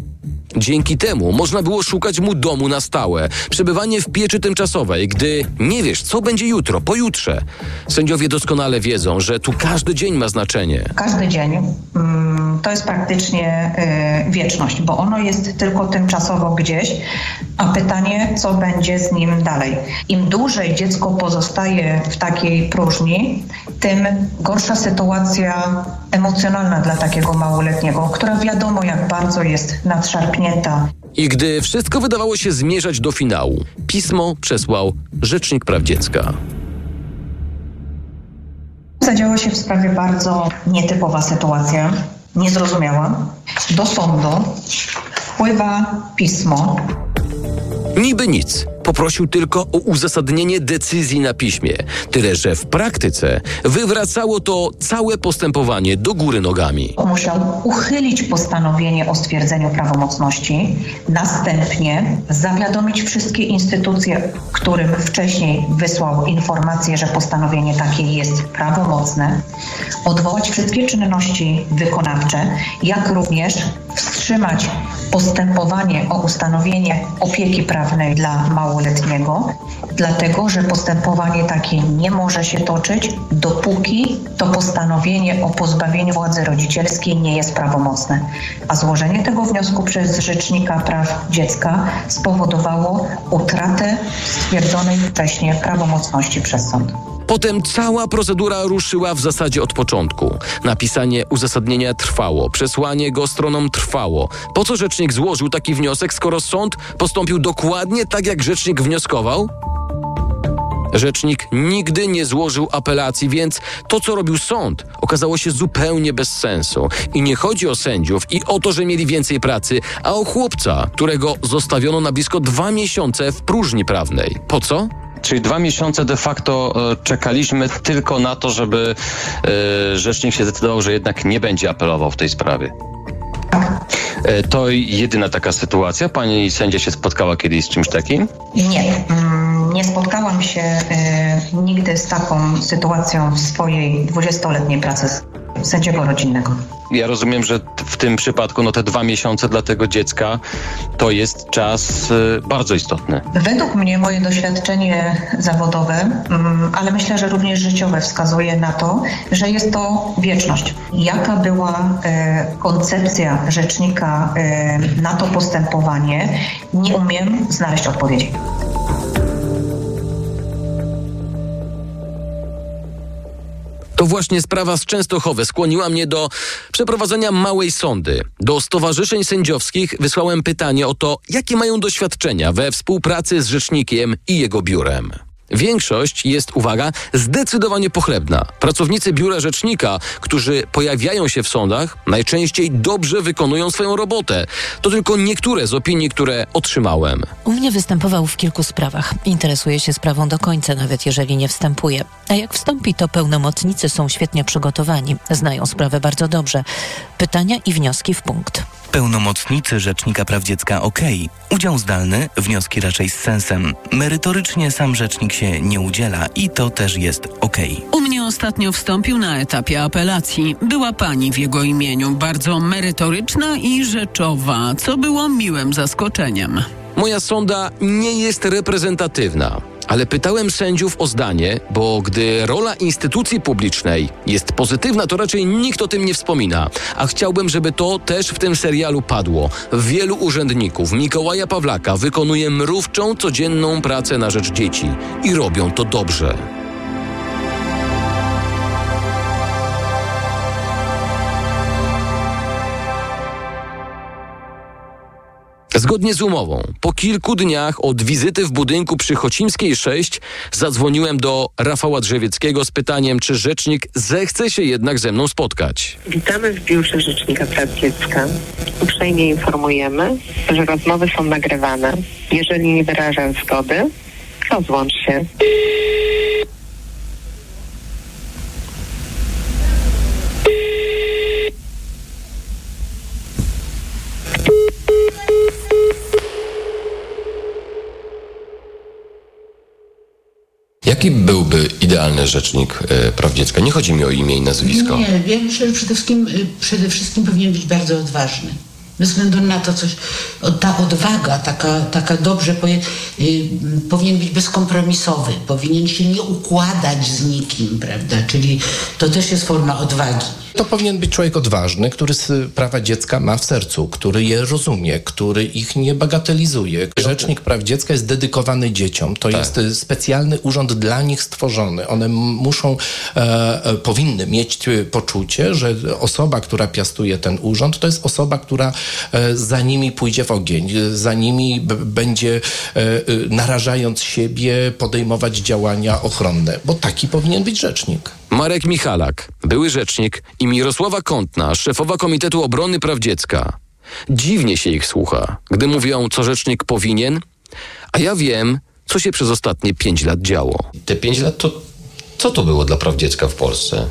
S28: Dzięki temu można było szukać mu domu na stałe, przebywanie w pieczy tymczasowej, gdy nie wiesz, co będzie jutro, pojutrze. Sędziowie doskonale wiedzą, że tu każdy dzień ma znaczenie.
S42: Każdy dzień mm, to jest praktycznie y, wieczność, bo ono jest tylko tymczasowo gdzieś, a pytanie, co będzie z nim dalej. Im dłużej dziecko pozostaje w takiej próżni, tym gorsza sytuacja emocjonalna dla takiego małoletniego, która wiadomo jak bardzo jest nadszarpnięta.
S28: I gdy wszystko wydawało się zmierzać do finału, pismo przesłał Rzecznik Praw Dziecka.
S42: Zadziała się w sprawie bardzo nietypowa sytuacja, niezrozumiała. Do sądu wpływa pismo.
S28: Niby nic. Poprosił tylko o uzasadnienie decyzji na piśmie. Tyle, że w praktyce wywracało to całe postępowanie do góry nogami.
S42: Musiał uchylić postanowienie o stwierdzeniu prawomocności, następnie zawiadomić wszystkie instytucje, którym wcześniej wysłał informację, że postanowienie takie jest prawomocne, odwołać wszystkie czynności wykonawcze, jak również wstrzymać postępowanie o ustanowienie opieki prawnej dla małoletniego, dlatego że postępowanie takie nie może się toczyć, dopóki to postanowienie o pozbawieniu władzy rodzicielskiej nie jest prawomocne. A złożenie tego wniosku przez Rzecznika Praw Dziecka spowodowało utratę stwierdzonej wcześniej prawomocności przez sąd.
S28: Potem cała procedura ruszyła w zasadzie od początku. Napisanie uzasadnienia trwało, przesłanie go stronom trwało. Po co rzecznik złożył taki wniosek, skoro sąd postąpił dokładnie tak, jak rzecznik wnioskował? Rzecznik nigdy nie złożył apelacji, więc to, co robił sąd, okazało się zupełnie bez sensu. I nie chodzi o sędziów i o to, że mieli więcej pracy, a o chłopca, którego zostawiono na blisko dwa miesiące w próżni prawnej. Po co?
S43: Czyli dwa miesiące de facto e, czekaliśmy tylko na to, żeby e, rzecznik się zdecydował, że jednak nie będzie apelował w tej sprawie. E, To jedyna taka sytuacja. Pani sędzia się spotkała kiedyś z czymś takim?
S42: Nie, mm, nie spotkałam się nigdy z taką sytuacją w swojej 20-letniej pracy sędziego rodzinnego.
S43: Ja rozumiem, że w tym przypadku no te dwa miesiące dla tego dziecka to jest czas e, bardzo istotny.
S42: Według mnie moje doświadczenie zawodowe, mm, ale myślę, że również życiowe wskazuje na to, że jest to wieczność. Jaka była e, koncepcja rzecznika e, na to postępowanie, nie umiem znaleźć odpowiedzi.
S28: To właśnie sprawa z Częstochowy skłoniła mnie do przeprowadzenia małej sądy. Do stowarzyszeń sędziowskich wysłałem pytanie o to, jakie mają doświadczenia we współpracy z rzecznikiem i jego biurem. Większość jest, uwaga, zdecydowanie pochlebna. Pracownicy biura rzecznika, którzy pojawiają się w sądach, najczęściej dobrze wykonują swoją robotę. To tylko niektóre z opinii, które otrzymałem.
S44: U mnie występował w kilku sprawach. Interesuje się sprawą do końca, nawet jeżeli nie wstępuje. A jak wstąpi, to pełnomocnicy są świetnie przygotowani. Znają sprawę bardzo dobrze. Pytania i wnioski w punkt.
S45: Pełnomocnicy Rzecznika Praw Dziecka OK. Udział zdalny, wnioski raczej z sensem. Merytorycznie sam rzecznik się nie udziela i to też jest OK.
S46: U mnie ostatnio wstąpił na etapie apelacji. Była pani w jego imieniu, bardzo merytoryczna i rzeczowa, co było miłym zaskoczeniem.
S28: Moja sonda nie jest reprezentatywna, ale pytałem sędziów o zdanie, bo gdy rola instytucji publicznej jest pozytywna, to raczej nikt o tym nie wspomina. A chciałbym, żeby to też w tym serialu padło. Wielu urzędników Mikołaja Pawlaka wykonuje mrówczą codzienną pracę na rzecz dzieci i robią to dobrze. Zgodnie z umową, po kilku dniach od wizyty w budynku przy Chocimskiej 6 zadzwoniłem do Rafała Drzewieckiego z pytaniem, czy rzecznik zechce się jednak ze mną spotkać.
S47: Witamy w Biurze Rzecznika Praw Dziecka. Uprzejmie informujemy, że rozmowy są nagrywane. Jeżeli nie wyraża zgody, rozłącz się.
S28: Jaki byłby idealny rzecznik e, praw dziecka? Nie chodzi mi o imię i nazwisko.
S48: Nie, ja myślę, że przede wszystkim, y, przede wszystkim powinien być bardzo odważny. Bez względu na to, coś, ta odwaga, taka, taka dobrze, poje, y, powinien być bezkompromisowy, powinien się nie układać z nikim, prawda? Czyli to też jest forma odwagi.
S49: To powinien być człowiek odważny, który prawa dziecka ma w sercu, który je rozumie, który ich nie bagatelizuje. Rzecznik praw dziecka jest dedykowany dzieciom. To jest e, specjalny urząd dla nich stworzony. One muszą, e, e, powinny mieć e, poczucie, że osoba, która piastuje ten urząd, to jest osoba, która e, za nimi pójdzie w ogień, e, za nimi b- będzie e, narażając siebie podejmować działania ochronne, bo taki powinien być rzecznik.
S28: Marek Michalak, były rzecznik i Mirosława Kątna, szefowa Komitetu Obrony Praw Dziecka. Dziwnie się ich słucha, gdy mówią, co rzecznik powinien, a ja wiem, co się przez ostatnie pięć lat działo.
S50: Te pięć lat to co to było dla praw dziecka w Polsce?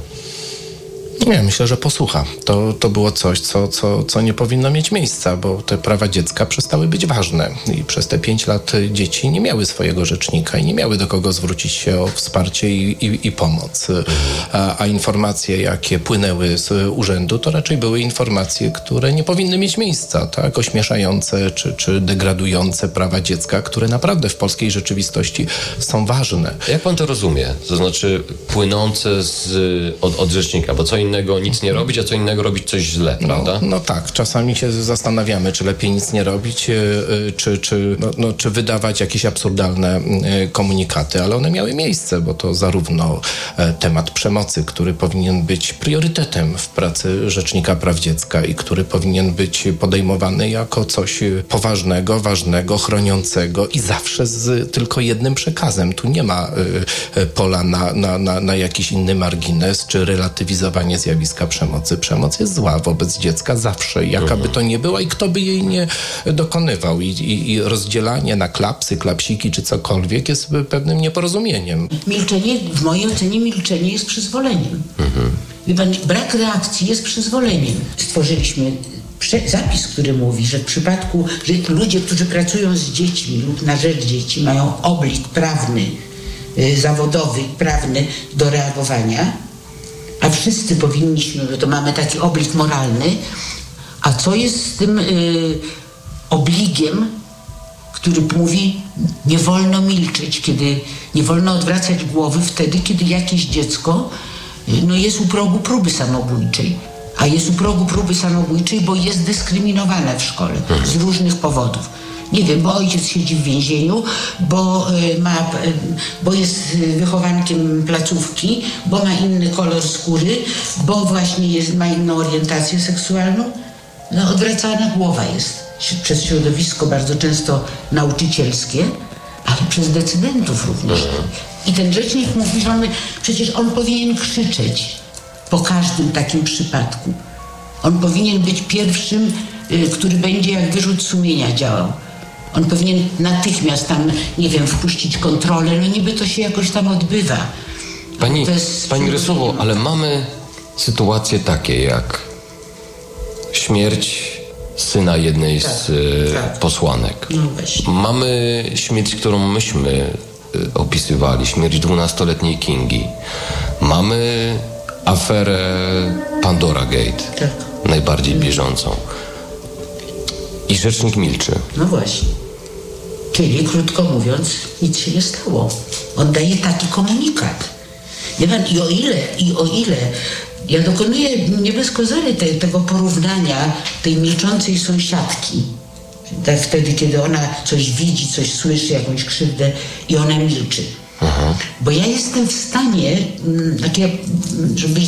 S49: Nie, myślę, że posłucha. To, to było coś, co, co, co nie powinno mieć miejsca, bo te prawa dziecka przestały być ważne. I przez te pięć lat dzieci nie miały swojego rzecznika i nie miały do kogo zwrócić się o wsparcie i, i, i pomoc. A, a informacje, jakie płynęły z urzędu, to raczej były informacje, które nie powinny mieć miejsca, tak? Ośmieszające czy, czy degradujące prawa dziecka, które naprawdę w polskiej rzeczywistości są ważne.
S50: Jak pan to rozumie? To znaczy płynące z, od, od rzecznika, bo co innego nic nie robić, a co innego robić coś źle, prawda?
S49: No tak, czasami się zastanawiamy, czy lepiej nic nie robić, e, e, czy, czy, no, no, czy wydawać jakieś absurdalne e, komunikaty, ale one miały miejsce, bo to zarówno temat przemocy, który powinien być priorytetem w pracy Rzecznika Praw Dziecka i który powinien być podejmowany jako coś poważnego, ważnego, chroniącego i zawsze z tylko jednym przekazem. Tu nie ma pola na, na, na, na jakiś inny margines czy relatywizowanie zjawiska przemocy. Przemoc jest zła wobec dziecka zawsze, jaka by to nie była i kto by jej nie dokonywał. I, i, i rozdzielanie na klapsy, klapsiki czy cokolwiek jest pewnym nieporozumieniem.
S48: Milczenie, w mojej ocenie milczenie jest przyzwoleniem. Pan, brak reakcji jest przyzwoleniem. Stworzyliśmy zapis, który mówi, że w przypadku, że ludzie, którzy pracują z dziećmi lub na rzecz dzieci, mają oblik prawny, y, zawodowy prawny do reagowania, a wszyscy powinniśmy, że to mamy taki oblik moralny, a co jest z tym y, obligiem, który mówi, nie wolno milczeć, kiedy nie wolno odwracać głowy wtedy, kiedy jakieś dziecko y, no, jest u progu próby samobójczej. A jest u progu próby samobójczej, bo jest dyskryminowane w szkole z różnych powodów. Nie wiem, bo ojciec siedzi w więzieniu, bo, y, ma, y, bo jest wychowankiem placówki, bo ma inny kolor skóry, bo właśnie jest, ma inną orientację seksualną. No, odwracana głowa jest przez środowisko bardzo często nauczycielskie, ale przez decydentów również. I ten rzecznik mówi, że on, przecież on powinien krzyczeć po każdym takim przypadku. On powinien być pierwszym, y, który będzie jak wyrzut sumienia działał. On powinien natychmiast tam, nie wiem, wpuścić kontrolę. No niby to się jakoś tam odbywa.
S50: Pani,
S48: jest
S50: pani Rysowo, ale mamy sytuacje takie jak śmierć syna jednej z e, posłanek.
S48: No.
S50: Mamy śmierć, którą myśmy e, opisywali, śmierć 12-letniej Kingi. Mamy aferę Pandora Gate,
S48: Tak.
S50: najbardziej bieżącą. I rzecznik milczy.
S48: No właśnie. Czyli, krótko mówiąc, nic się nie stało. On daje taki komunikat. Wie pan, i o ile, i o ile ja dokonuję nie bez kozery te, tego porównania tej milczącej sąsiadki, tak wtedy, kiedy ona coś widzi, coś słyszy, jakąś krzywdę i ona milczy. Bo ja jestem w stanie, mm, tak ja, mm, żeby,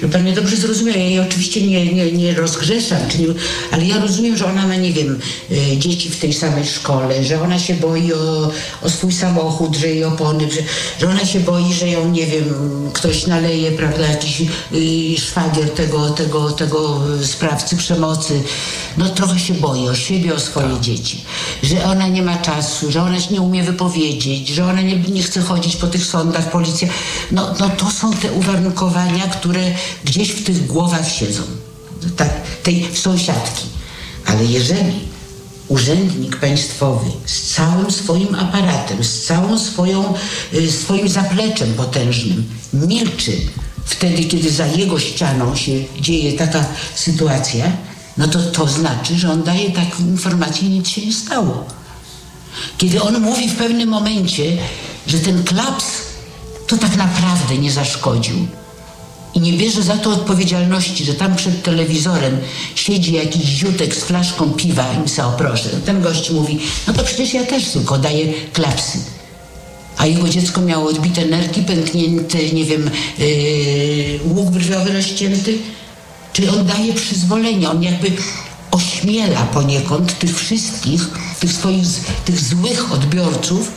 S48: żeby pan mnie dobrze zrozumiał, ja jej oczywiście nie, nie, nie rozgrzeszam, czyli, ale ja rozumiem, że ona ma, nie wiem, y, dzieci w tej samej szkole, że ona się boi o, o swój samochód, że jej opony, że, że ona się boi, że ją, nie wiem, ktoś naleje, prawda, jakiś y, szwagier tego, tego, tego y, sprawcy przemocy. No trochę się boi o siebie, o swoje dzieci. Że ona nie ma czasu, że ona się nie umie wypowiedzieć, że ona nie, nie chce chodzić po tych sądach, policja. No, no to są te uwarunkowania, które gdzieś w tych głowach siedzą. Tak, tej sąsiadki. Ale jeżeli urzędnik państwowy z całym swoim aparatem, z całą swoją, y, swoim zapleczem potężnym milczy wtedy, kiedy za jego ścianą się dzieje taka sytuacja, no to to znaczy, że on daje taką informację nic się nie stało. Kiedy on mówi w pewnym momencie, że ten klaps to tak naprawdę nie zaszkodził i nie bierze za to odpowiedzialności, że tam przed telewizorem siedzi jakiś ziutek z flaszką piwa i mi o proszę. Ten gość mówi, no to przecież ja też tylko daję klapsy. A jego dziecko miało odbite nerki, pęknięty, nie wiem, yy, łuk brwiowy rozcięty. Czyli on daje przyzwolenie, on jakby ośmiela poniekąd tych wszystkich, tych swoich, tych złych odbiorców,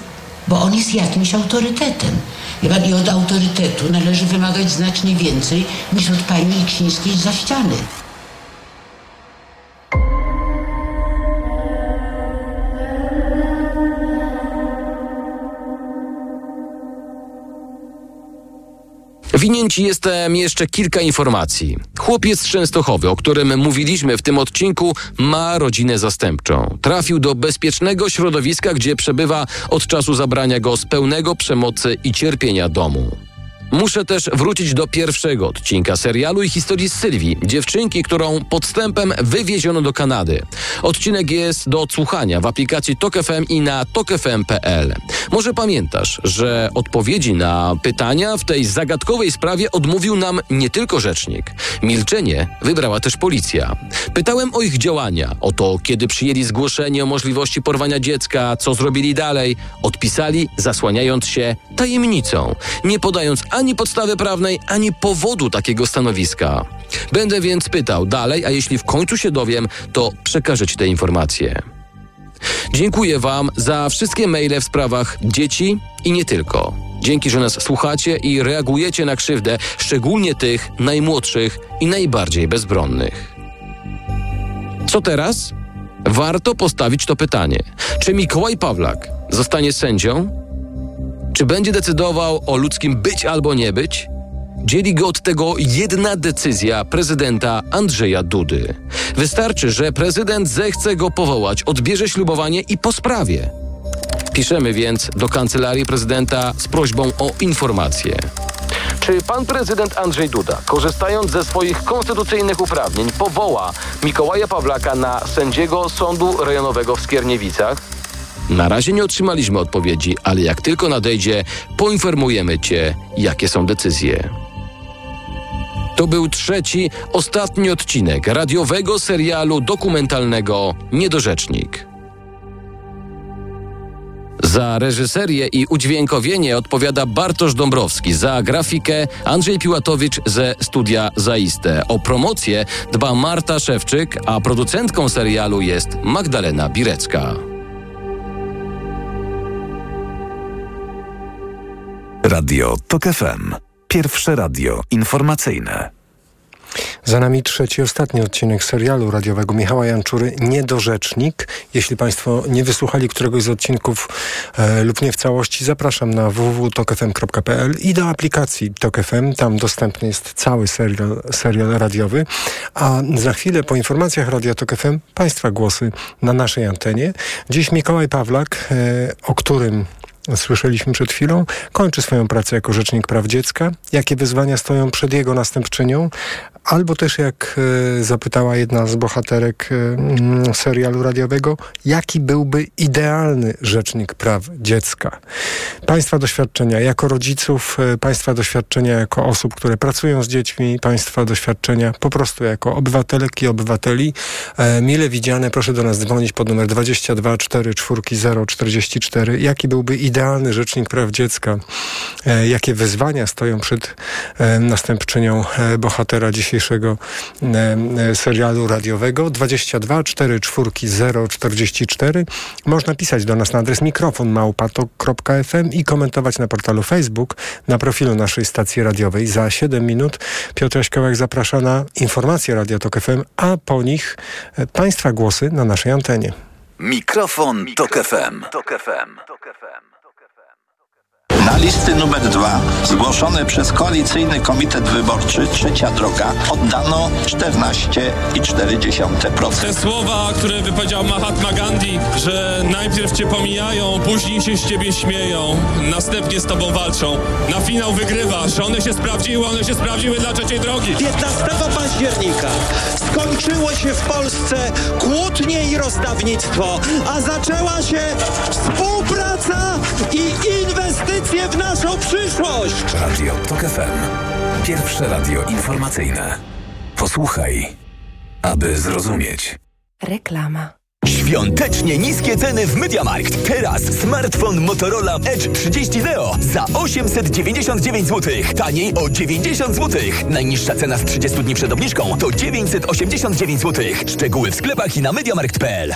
S48: bo on jest jakimś autorytetem. I od autorytetu należy wymagać znacznie więcej niż od pani Iksińskiej za ściany.
S28: Winien ci jestem jeszcze kilka informacji. Chłopiec Częstochowy, o którym mówiliśmy w tym odcinku, ma rodzinę zastępczą. Trafił do bezpiecznego środowiska, gdzie przebywa od czasu zabrania go z pełnego przemocy i cierpienia domu. Muszę też wrócić do pierwszego odcinka serialu i historii Sylwii, dziewczynki, którą podstępem wywieziono do Kanady. Odcinek jest do odsłuchania w aplikacji TokFM i na tokefm.pl. Może pamiętasz, że odpowiedzi na pytania w tej zagadkowej sprawie odmówił nam nie tylko rzecznik. Milczenie wybrała też policja. Pytałem o ich działania, o to, kiedy przyjęli zgłoszenie o możliwości porwania dziecka, co zrobili dalej. Odpisali, zasłaniając się tajemnicą, nie podając ani podstawy prawnej, ani powodu takiego stanowiska. Będę więc pytał dalej, a jeśli w końcu się dowiem, to przekażę Ci te informacje. Dziękuję Wam za wszystkie maile w sprawach dzieci i nie tylko. Dzięki, że nas słuchacie i reagujecie na krzywdę, szczególnie tych najmłodszych i najbardziej bezbronnych. Co teraz? Warto postawić to pytanie. Czy Mikołaj Pawlak zostanie sędzią? Czy będzie decydował o ludzkim być albo nie być? Dzieli go od tego jedna decyzja prezydenta Andrzeja Dudy. Wystarczy, że prezydent zechce go powołać, odbierze ślubowanie i po sprawie. Piszemy więc do kancelarii prezydenta z prośbą o informację. Czy pan prezydent Andrzej Duda, korzystając ze swoich konstytucyjnych uprawnień, powoła Mikołaja Pawlaka na sędziego Sądu Rejonowego w Skierniewicach? Na razie nie otrzymaliśmy odpowiedzi, ale jak tylko nadejdzie, poinformujemy Cię, jakie są decyzje. To był trzeci, ostatni odcinek radiowego serialu dokumentalnego Niedorzecznik. Za reżyserię i udźwiękowienie odpowiada Bartosz Dąbrowski, za grafikę Andrzej Piłatowicz ze studia Zaiste. O promocję dba Marta Szewczyk, a producentką serialu jest Magdalena Birecka.
S5: Radio TOK FM. Pierwsze radio informacyjne.
S25: Za nami trzeci, ostatni odcinek serialu radiowego Michała Janczury, Niedorzecznik. Jeśli Państwo nie wysłuchali któregoś z odcinków e, lub nie w całości, zapraszam na www.tokfm.pl i do aplikacji Tok FM. Tam dostępny jest cały serial, serial radiowy. A za chwilę po informacjach Radia Tok FM Państwa głosy na naszej antenie. Dziś Mikołaj Pawlak, e, o którym słyszeliśmy przed chwilą, kończy swoją pracę jako Rzecznik Praw Dziecka. Jakie wyzwania stoją przed jego następczynią? Albo też, jak e, zapytała jedna z bohaterek e, serialu radiowego, jaki byłby idealny Rzecznik Praw Dziecka? Państwa doświadczenia jako rodziców, e, Państwa doświadczenia jako osób, które pracują z dziećmi, Państwa doświadczenia po prostu jako obywatelek i obywateli. Mile widziane, proszę do nas dzwonić pod numer 22 4 4 44. Jaki byłby idealny rzecznik praw dziecka, jakie wyzwania stoją przed następczynią bohatera dzisiejszego serialu radiowego 22 4 4 0 44. Można pisać do nas na adres mikrofon małpatok.fm i komentować na portalu Facebook na profilu naszej stacji radiowej. Za 7 minut Piotr Jaśkołek zaprasza na informacje Radio Tok FM, a po nich Państwa głosy na naszej antenie.
S5: Mikrofon, Mikrofon Tok FM. Tok FM.
S17: Listy numer dwa, zgłoszone przez koalicyjny komitet wyborczy Trzecia Droga, oddano 14,4%.
S51: Te słowa, które wypowiedział Mahatma Gandhi, że najpierw cię pomijają, później się z ciebie śmieją, następnie z tobą walczą. Na finał wygrywasz. One się sprawdziły, one się sprawdziły dla Trzeciej Drogi.
S52: 15 października skończyło się w Polsce kłótnie i rozdawnictwo, a zaczęła się współpraca i inwestycje w naszą przyszłość.
S5: Radio TOK FM. Pierwsze radio informacyjne. Posłuchaj, aby zrozumieć.
S53: Reklama.
S20: Świątecznie niskie ceny w MediaMarkt. Teraz smartfon Motorola Edge 30 Neo za 899 zł. Taniej o 90 zł. Najniższa cena z 30 dni przed obniżką to 989 zł. Szczegóły w sklepach i na MediaMarkt.pl.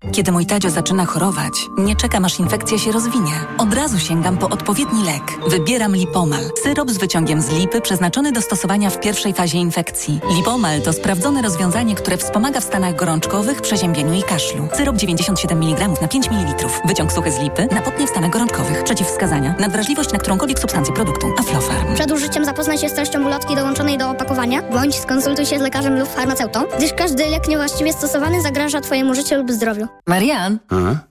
S23: Kiedy mój Tadzio zaczyna chorować, nie czekam aż infekcja się rozwinie. Od razu sięgam po odpowiedni lek. Wybieram Lipomal. Syrop z wyciągiem z lipy przeznaczony do stosowania w pierwszej fazie infekcji. Lipomal to sprawdzone rozwiązanie, które wspomaga w stanach gorączkowych, przeziębieniu i kaszlu. Syrop 97 mg na 5 ml. Wyciąg suchy z lipy na potnie w stanach gorączkowych. Przeciwwskazania. Nadwrażliwość na którąkolwiek substancję produktu. Aflofarm.
S54: Przed użyciem zapoznaj się z treścią ulotki dołączonej do opakowania, bądź skonsultuj się z lekarzem lub farmaceutą, gdyż każdy lek niewłaściwie stosowany zagraża Twojemu życiu lub zdrowiu.
S23: Marian,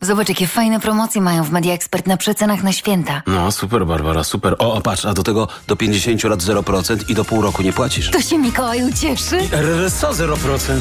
S23: zobacz jakie fajne promocje mają w Media Expert na przecenach na święta.
S55: No, super, Barbara, super. O, a patrz, a do tego do 50 lat 0% i do pół roku nie płacisz.
S23: To się Mikołaj ucieszy.
S55: RRSO 0%.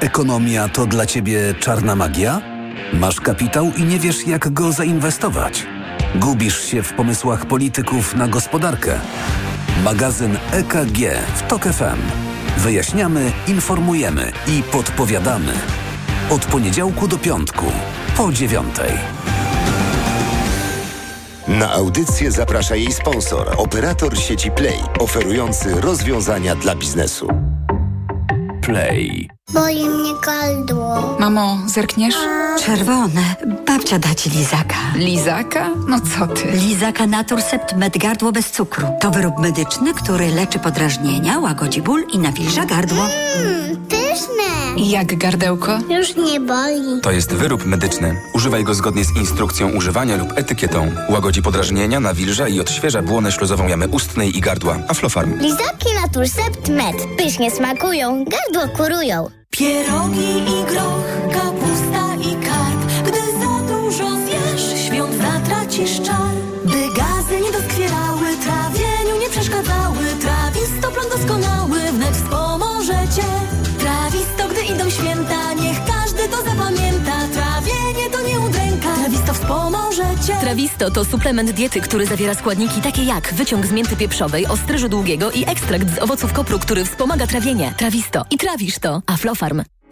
S5: Ekonomia to dla Ciebie czarna magia? Masz kapitał i nie wiesz, jak go zainwestować? Gubisz się w pomysłach polityków na gospodarkę? Magazyn EKG w TOK FM. Wyjaśniamy, informujemy i podpowiadamy. Od poniedziałku do piątku, po dziewiątej.
S56: Na audycję zaprasza jej sponsor, operator sieci Play, oferujący rozwiązania dla biznesu.
S5: Play.
S54: Boli mnie gardło.
S53: Mamo, zerkniesz?
S23: Czerwone. Babcia da ci lizaka.
S53: Lizaka? No co ty?
S23: Lizaka Naturcept Med Gardło bez cukru. To wyrób medyczny, który leczy podrażnienia, łagodzi ból i nawilża gardło.
S54: Mmm, pyszne.
S53: Jak gardełko?
S54: Już nie boli.
S57: To jest wyrób medyczny. Używaj go zgodnie z instrukcją używania lub etykietą. Łagodzi podrażnienia, nawilża i odświeża błonę śluzową jamy ustnej i gardła. Aflofarm.
S54: Lizaki Naturcept Med. Pysznie smakują, gardło kurują.
S9: Pierogi i groch, kapusta i karp. Gdy za dużo zjesz, świąt zatracisz czar Trawisto to
S58: suplement diety, który zawiera składniki takie jak wyciąg z mięty pieprzowej, ostryżu długiego i ekstrakt z owoców kopru, który wspomaga trawienie. Trawisto. I trawisz to. Aflofarm.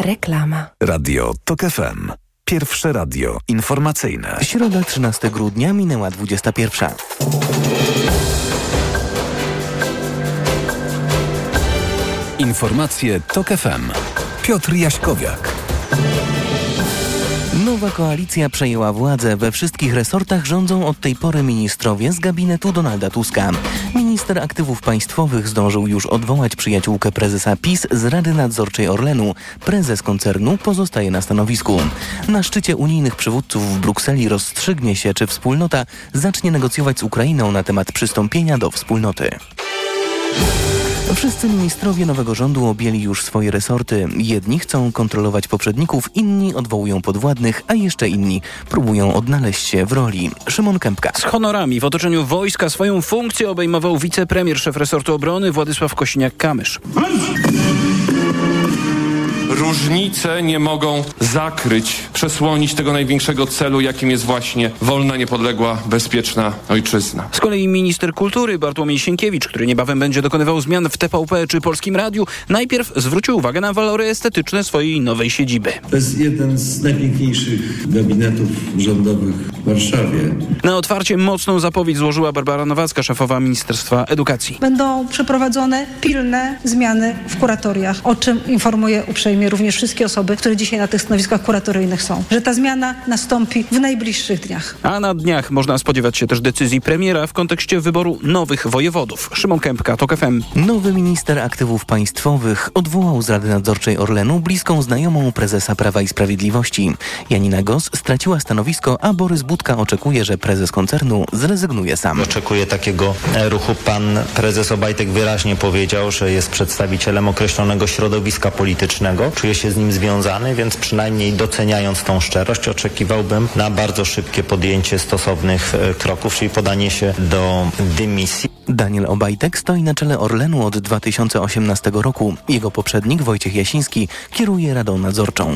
S53: Reklama.
S59: Radio TOK FM. Pierwsze radio informacyjne.
S1: Środa 13 grudnia minęła 21.
S59: Informacje TOK FM. Piotr Jaśkowiak.
S1: Nowa koalicja przejęła władzę. We wszystkich resortach rządzą od tej pory ministrowie z gabinetu Donalda Tuska. Minister aktywów państwowych zdążył już odwołać przyjaciółkę prezesa PiS z Rady Nadzorczej Orlenu. Prezes koncernu pozostaje na stanowisku. Na szczycie unijnych przywódców w Brukseli rozstrzygnie się, czy wspólnota zacznie negocjować z Ukrainą na temat przystąpienia do wspólnoty. Wszyscy ministrowie nowego rządu objęli już swoje resorty. Jedni chcą kontrolować poprzedników, inni odwołują podwładnych, a jeszcze inni próbują odnaleźć się w roli. Szymon Kępka.
S60: Z honorami w otoczeniu wojska swoją funkcję obejmował wicepremier, szef resortu obrony Władysław Kosiniak-Kamysz.
S61: Różnice nie mogą zakryć, przesłonić tego największego celu, jakim jest właśnie wolna, niepodległa, bezpieczna ojczyzna.
S60: Z kolei minister kultury Bartłomiej Sienkiewicz, który niebawem będzie dokonywał zmian w TVP czy Polskim Radiu, najpierw zwrócił uwagę na walory estetyczne swojej nowej siedziby.
S37: To jest jeden z najpiękniejszych gabinetów rządowych w Warszawie.
S60: Na otwarcie mocną zapowiedź złożyła Barbara Nowacka, szefowa Ministerstwa Edukacji.
S62: Będą przeprowadzone pilne zmiany w kuratoriach, o czym informuję uprzejmie również wszystkie osoby, które dzisiaj na tych stanowiskach kuratoryjnych są. Że ta zmiana nastąpi w najbliższych dniach.
S60: A na dniach można spodziewać się też decyzji premiera w kontekście wyboru nowych wojewodów. Szymon Kępka, TOK FM.
S1: Nowy minister aktywów państwowych odwołał z Rady Nadzorczej Orlenu bliską znajomą prezesa Prawa i Sprawiedliwości. Janina Gos straciła stanowisko, a Borys Budka oczekuje, że prezes koncernu zrezygnuje sam.
S63: Oczekuje takiego ruchu. Pan prezes Obajtek wyraźnie powiedział, że jest przedstawicielem określonego środowiska politycznego
S64: czuję się z nim związany, więc przynajmniej doceniając tą szczerość, oczekiwałbym na bardzo szybkie podjęcie stosownych e, kroków, czyli podanie się do dymisji.
S1: Daniel Obajtek stoi na czele Orlenu od 2018 roku. Jego poprzednik Wojciech Jasiński kieruje Radą Nadzorczą.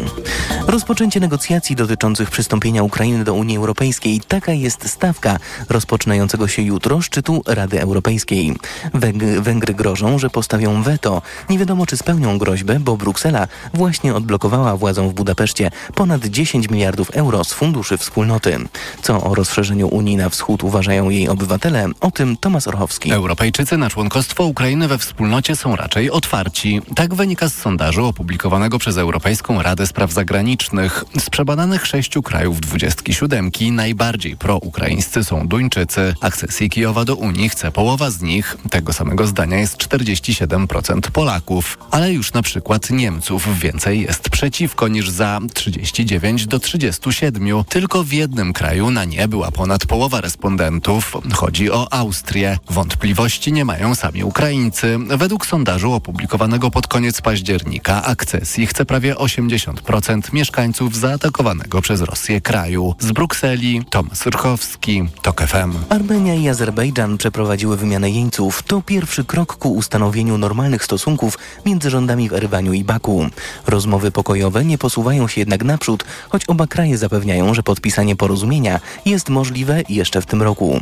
S1: Rozpoczęcie negocjacji dotyczących przystąpienia Ukrainy do Unii Europejskiej. Taka jest stawka rozpoczynającego się jutro szczytu Rady Europejskiej. Węg- Węgry grożą, że postawią weto. Nie wiadomo, czy spełnią groźbę, bo Bruksela właśnie odblokowała władzom w Budapeszcie ponad 10 miliardów euro z funduszy wspólnoty. Co o rozszerzeniu Unii na wschód uważają jej obywatele? O tym Tomasz Orchowski.
S65: Europejczycy na członkostwo Ukrainy we wspólnocie są raczej otwarci. Tak wynika z sondażu opublikowanego przez Europejską Radę Spraw Zagranicznych. Z przebadanych sześciu krajów 27 najbardziej proukraińscy są Duńczycy. Akcesji Kijowa do Unii chce połowa z nich. Tego samego zdania jest 47% Polaków. Ale już na przykład Niemców więcej jest przeciwko niż za 39 do 37. Tylko w jednym kraju na nie była ponad połowa respondentów. Chodzi o Austrię. Wątpliwości nie mają sami Ukraińcy. Według sondażu opublikowanego pod koniec października akcesji chce prawie 80% mieszkańców zaatakowanego przez Rosję kraju. Z Brukseli Tomasz Rchowski, TOK FM.
S1: Armenia i Azerbejdżan przeprowadziły wymianę jeńców. To pierwszy krok ku ustanowieniu normalnych stosunków między rządami w Erywaniu i Baku. Rozmowy pokojowe nie posuwają się jednak naprzód, choć oba kraje zapewniają, że podpisanie porozumienia jest możliwe jeszcze w tym roku.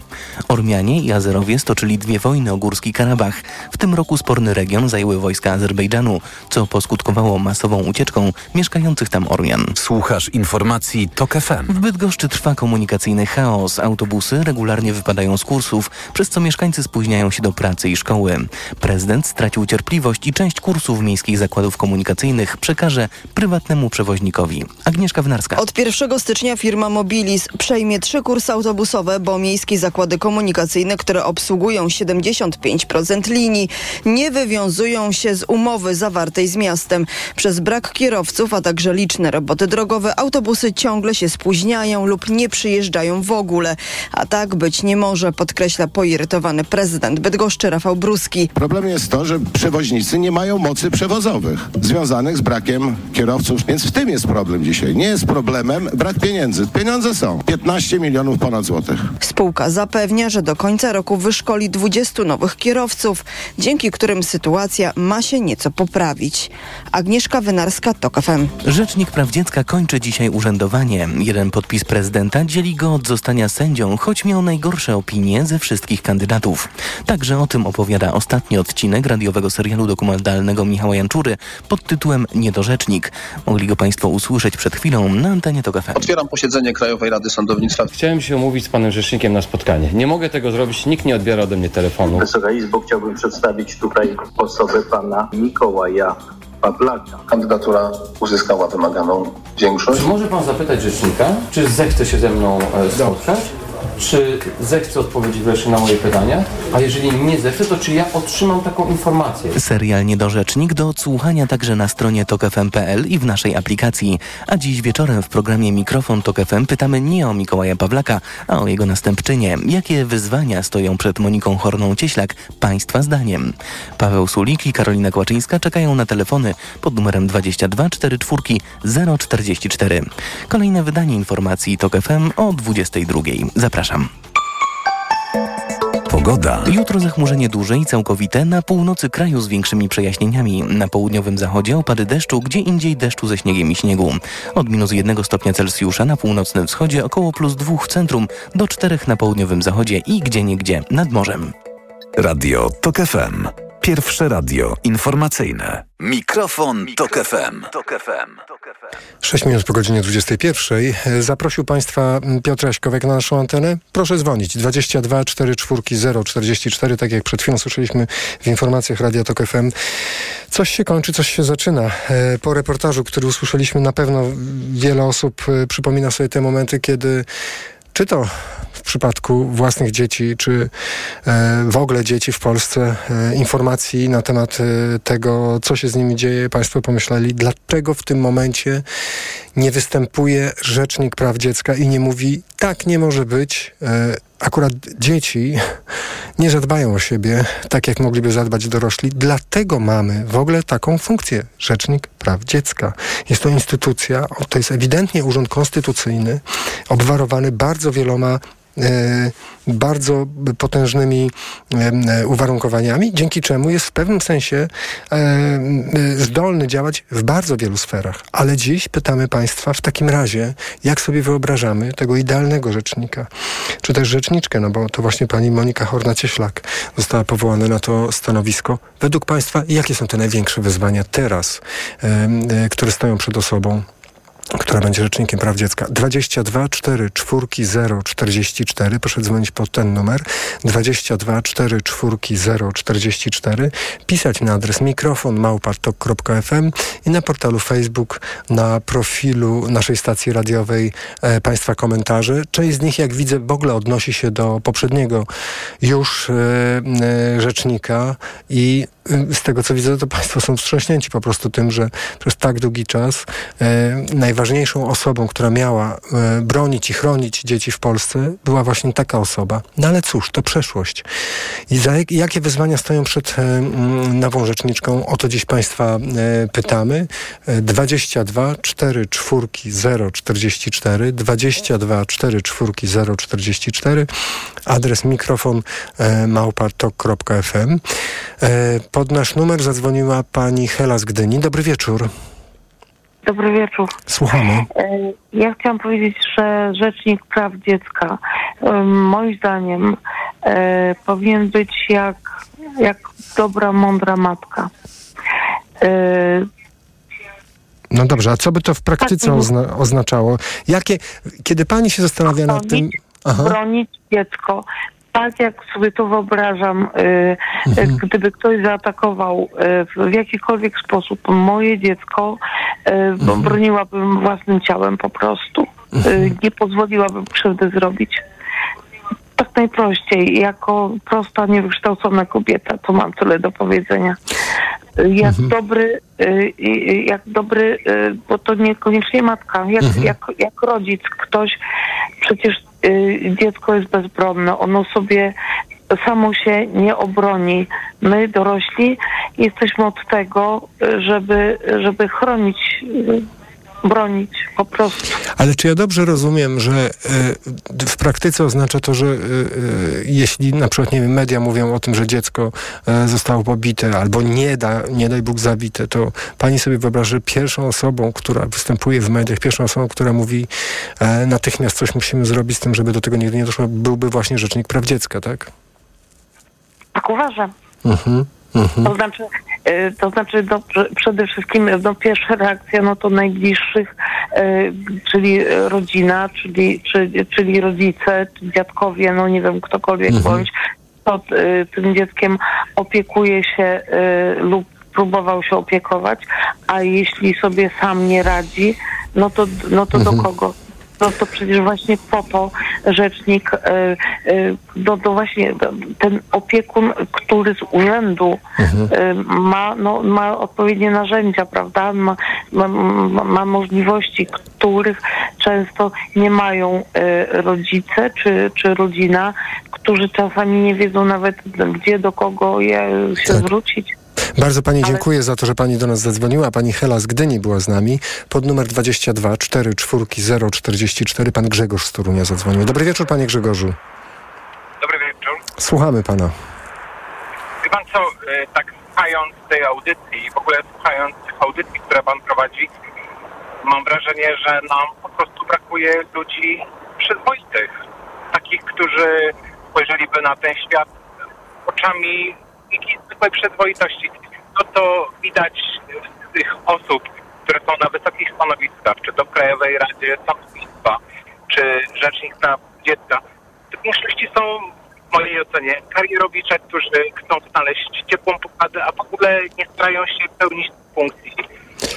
S1: Ormianie i Azerowie stoczyli dwie wojny o Górski Karabach. W tym roku sporny region zajęły wojska Azerbejdżanu, co poskutkowało masową ucieczką mieszkających tam Ormian.
S5: Słuchasz informacji TOK FM.
S1: W Bydgoszczy trwa komunikacyjny chaos. Autobusy regularnie wypadają z kursów, przez co mieszkańcy spóźniają się do pracy i szkoły. Prezydent stracił cierpliwość i część kursów miejskich zakładów komunikacyjnych przekaże prywatnemu przewoźnikowi. Agnieszka Wnarska.
S66: Od 1 stycznia firma Mobilis przejmie trzy kursy autobusowe, bo miejskie zakłady komunikacyjne, które obsługują 75% linii, nie wywiązują się z umowy zawartej z miastem. Przez brak kierowców, a także liczne roboty drogowe, autobusy ciągle się spóźniają lub nie przyjeżdżają w ogóle. A tak być nie może, podkreśla poirytowany prezydent Bydgoszczy Rafał Bruski.
S67: Problemem jest to, że przewoźnicy nie mają mocy przewozowych związanych z brakiem kierowców, więc w tym jest problem dzisiaj. Nie jest problemem brak pieniędzy. Pieniądze są. 15 milionów ponad złotych.
S66: Spółka zapewnia, że do końca roku wyszkoli 20 nowych kierowców, dzięki którym sytuacja ma się nieco poprawić. Agnieszka Wynarska, TOK FM.
S1: Rzecznik Praw Dziecka kończy dzisiaj urzędowanie. Jeden podpis prezydenta dzieli go od zostania sędzią, choć miał najgorsze opinie ze wszystkich kandydatów. Także o tym opowiada ostatni odcinek radiowego serialu dokumentalnego Michała Janczury pod tytułem Niedorzecznik. Mogli go Państwo usłyszeć przed chwilą na antenie TOK FM.
S68: Otwieram posiedzenie Krajowej Rady Sądownictwa.
S69: Chciałem się umówić z panem rzecznikiem na spotkanie. Nie mogę tego zrobić, nikt nie odbiera ode mnie telefonu.
S68: Wysoka Izbo, chciałbym przedstawić tutaj osobę pana Mikołaja Pawlaka. Kandydatura uzyskała wymaganą większość.
S69: Czy może pan zapytać rzecznika, czy zechce się ze mną e, spotkać? Czy zechce odpowiedzieć wreszcie na moje pytania? A jeżeli nie zechce, to czy ja otrzymam taką informację?
S1: Serial Niedorzecznik do odsłuchania także na stronie tokefm.pl i w naszej aplikacji. A dziś wieczorem w programie Mikrofon Tok FM pytamy nie o Mikołaja Pawlaka, a o jego następczynię. Jakie wyzwania stoją przed Moniką Horną-Cieślak Państwa zdaniem? Paweł Sulik i Karolina Kłaczyńska czekają na telefony pod numerem 22 44 044. Kolejne wydanie informacji Tok FM o 22. Zapraszam.
S5: Pogoda.
S1: Jutro zachmurzenie duże i całkowite na północy kraju z większymi przejaśnieniami. Na południowym zachodzie opady deszczu, gdzie indziej deszczu ze śniegiem i śniegu. Od minus 1 stopnia Celsjusza na północnym wschodzie około plus 2 w centrum, do 4 na południowym zachodzie i gdzieniegdzie nad morzem.
S5: Radio TOK FM. Pierwsze radio informacyjne. Mikrofon, Tok FM.
S25: 6 minut po godzinie 21. Zaprosił Państwa Piotr Jaśkowek na naszą antenę. Proszę dzwonić 22 44 044, tak jak przed chwilą słyszeliśmy w informacjach Radia Tok FM. Coś się kończy, coś się zaczyna. E, Po reportażu, który usłyszeliśmy, na pewno wiele osób e, przypomina sobie te momenty, kiedy czy to w przypadku własnych dzieci, czy e, w ogóle dzieci w Polsce, e, informacji na temat e, tego, co się z nimi dzieje, Państwo pomyśleli, dlaczego w tym momencie nie występuje Rzecznik Praw Dziecka i nie mówi, tak nie może być, akurat dzieci nie zadbają o siebie tak, jak mogliby zadbać dorośli. Dlatego mamy w ogóle taką funkcję. Rzecznik Praw Dziecka. Jest to instytucja, to jest ewidentnie urząd konstytucyjny, obwarowany bardzo wieloma bardzo potężnymi e, uwarunkowaniami, dzięki czemu jest w pewnym sensie e, zdolny działać w bardzo wielu sferach. Ale dziś pytamy Państwa w takim razie, jak sobie wyobrażamy tego idealnego rzecznika, czy też rzeczniczkę, no bo to właśnie pani Monika Horna-Cieślak została powołana na to stanowisko. Według Państwa, jakie są te największe wyzwania teraz, które stoją przed osobą która będzie rzecznikiem praw dziecka. 22 4 4 0 44. Proszę dzwonić pod ten numer. 22 4 4 0 44. Pisać na adres mikrofon małpartok.fm i na portalu Facebook na profilu naszej stacji radiowej e, Państwa komentarze. Część z nich, jak widzę, w ogóle odnosi się do poprzedniego już e, e, rzecznika i z tego co widzę, to Państwo są wstrząśnięci po prostu tym, że przez tak długi czas e, najważniejszą osobą, która miała e, bronić i chronić dzieci w Polsce, była właśnie taka osoba. No ale cóż, to przeszłość. I za, jakie wyzwania stoją przed e, nową rzeczniczką? O to dziś Państwa e, pytamy. 22 4 4 0 44 22 4 4 0 44 adres mikrofon e, małpartok.fm e, pod nasz numer zadzwoniła pani Hela z Gdyni. Dobry wieczór.
S70: Dobry wieczór.
S25: Słuchamy.
S70: E, ja chciałam powiedzieć, że Rzecznik Praw Dziecka moim zdaniem e, powinien być jak, jak dobra, mądra matka. E,
S25: no dobrze, a co by to w praktyce
S70: Tak,
S25: ozna oznaczało? Jakie, kiedy pani się zastanawia nad tym... Aha.
S70: bronić dziecko. Tak jak sobie to wyobrażam, y, y,
S25: Mhm.
S70: gdyby ktoś zaatakował y, w jakikolwiek sposób moje dziecko,
S25: Mhm.
S70: broniłabym własnym ciałem po prostu. Y, nie pozwoliłabym krzywdy zrobić. Tak najprościej, jako prosta, niewykształcona kobieta, to mam tyle do powiedzenia. Jak dobry, y, y, jak dobry, bo to niekoniecznie matka, jak,
S71: Mhm.
S70: jak, jak rodzic, ktoś, przecież dziecko jest bezbronne, ono sobie samo się nie obroni. My, dorośli, jesteśmy od tego, y, żeby, żeby chronić, y, bronić po prostu.
S25: Ale czy ja dobrze rozumiem, że e, w praktyce oznacza to, że e, e, jeśli na przykład, nie wiem, media mówią o tym, że dziecko zostało pobite albo nie, da, nie daj Bóg zabite, to pani sobie wyobraża, że pierwszą osobą, która występuje w mediach, pierwszą osobą, która mówi natychmiast coś musimy zrobić z tym, żeby do tego nigdy nie doszło, byłby właśnie Rzecznik Praw Dziecka, tak?
S70: Tak uważam.
S25: Mhm. Mhm.
S70: To znaczy, y, to znaczy no, prze- przede wszystkim no, pierwsza reakcja no to najbliższych, y, czyli rodzina, czyli, czyli, czyli rodzice, czy dziadkowie, no nie wiem, ktokolwiek
S71: Mhm.
S70: bądź, to y, tym dzieckiem opiekuje się lub próbował się opiekować, a jeśli sobie sam nie radzi, no to, no to do
S71: Mhm.
S70: kogo? No to przecież właśnie po to rzecznik, y, y, no to właśnie ten opiekun, który z urzędu y, ma, no, ma odpowiednie narzędzia, prawda? Ma, ma, ma, możliwości, których często nie mają rodzice czy, czy rodzina, którzy czasami nie wiedzą nawet gdzie, do kogo je, się zwrócić.
S25: Bardzo Pani
S70: Ale-
S25: dziękuję za to, że Pani do nas zadzwoniła. Pani Hela z Gdyni była z nami. Pod numer 22 4 4 0 44 Pan Grzegorz z Torunia zadzwonił. Dobry wieczór Panie Grzegorzu.
S72: Dobry wieczór.
S25: Słuchamy Pana.
S72: Wie pan co, e, tak słuchając tej audycji i w ogóle słuchając tych audycji, które pan prowadzi, mam wrażenie, że nam po prostu brakuje ludzi przyzwoitych. Takich, którzy spojrzeliby na ten świat oczami jakiejś zwykłej przyzwoitości. No to widać z tych osób, które są na wysokich stanowiskach, czy to w Krajowej Radzie Sądownictwa, czy Rzecznik Praw Dziecka. W większości są w mojej ocenie karierowicze, którzy chcą znaleźć ciepłą posadę, a w ogóle nie starają się pełnić funkcji.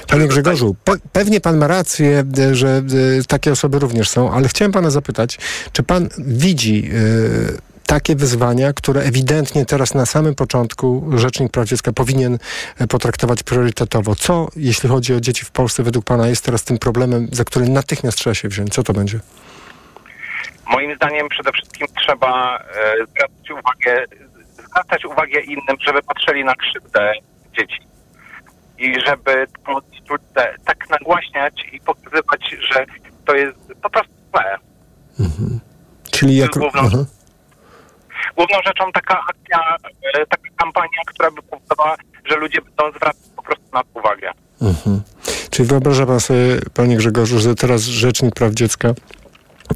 S25: Panie Grzegorzu, pe pewnie Pan ma rację, e, że e, takie osoby również są, ale chciałem Pana zapytać, czy Pan widzi e, takie wyzwania, które ewidentnie teraz na samym początku Rzecznik Praw Dziecka powinien e, potraktować priorytetowo? Co, jeśli chodzi o dzieci w Polsce, według Pana jest teraz tym problemem, za który natychmiast trzeba się wziąć? Co to będzie?
S72: Moim zdaniem przede wszystkim trzeba e, zwracać uwagę, zwracać uwagę innym, żeby patrzyli na krzywdę dzieci. I żeby tą krzywdę tak nagłaśniać i pokazywać, że to jest po prostu złe.
S25: Czyli jako...
S72: Główną,
S25: Aha.
S72: Główną rzeczą taka akcja, e, taka kampania, która by powodowała, że ludzie będą zwracać po prostu na to uwagę.
S25: Mhm. Czyli wyobraża pan sobie, panie Grzegorzu, że teraz Rzecznik Praw Dziecka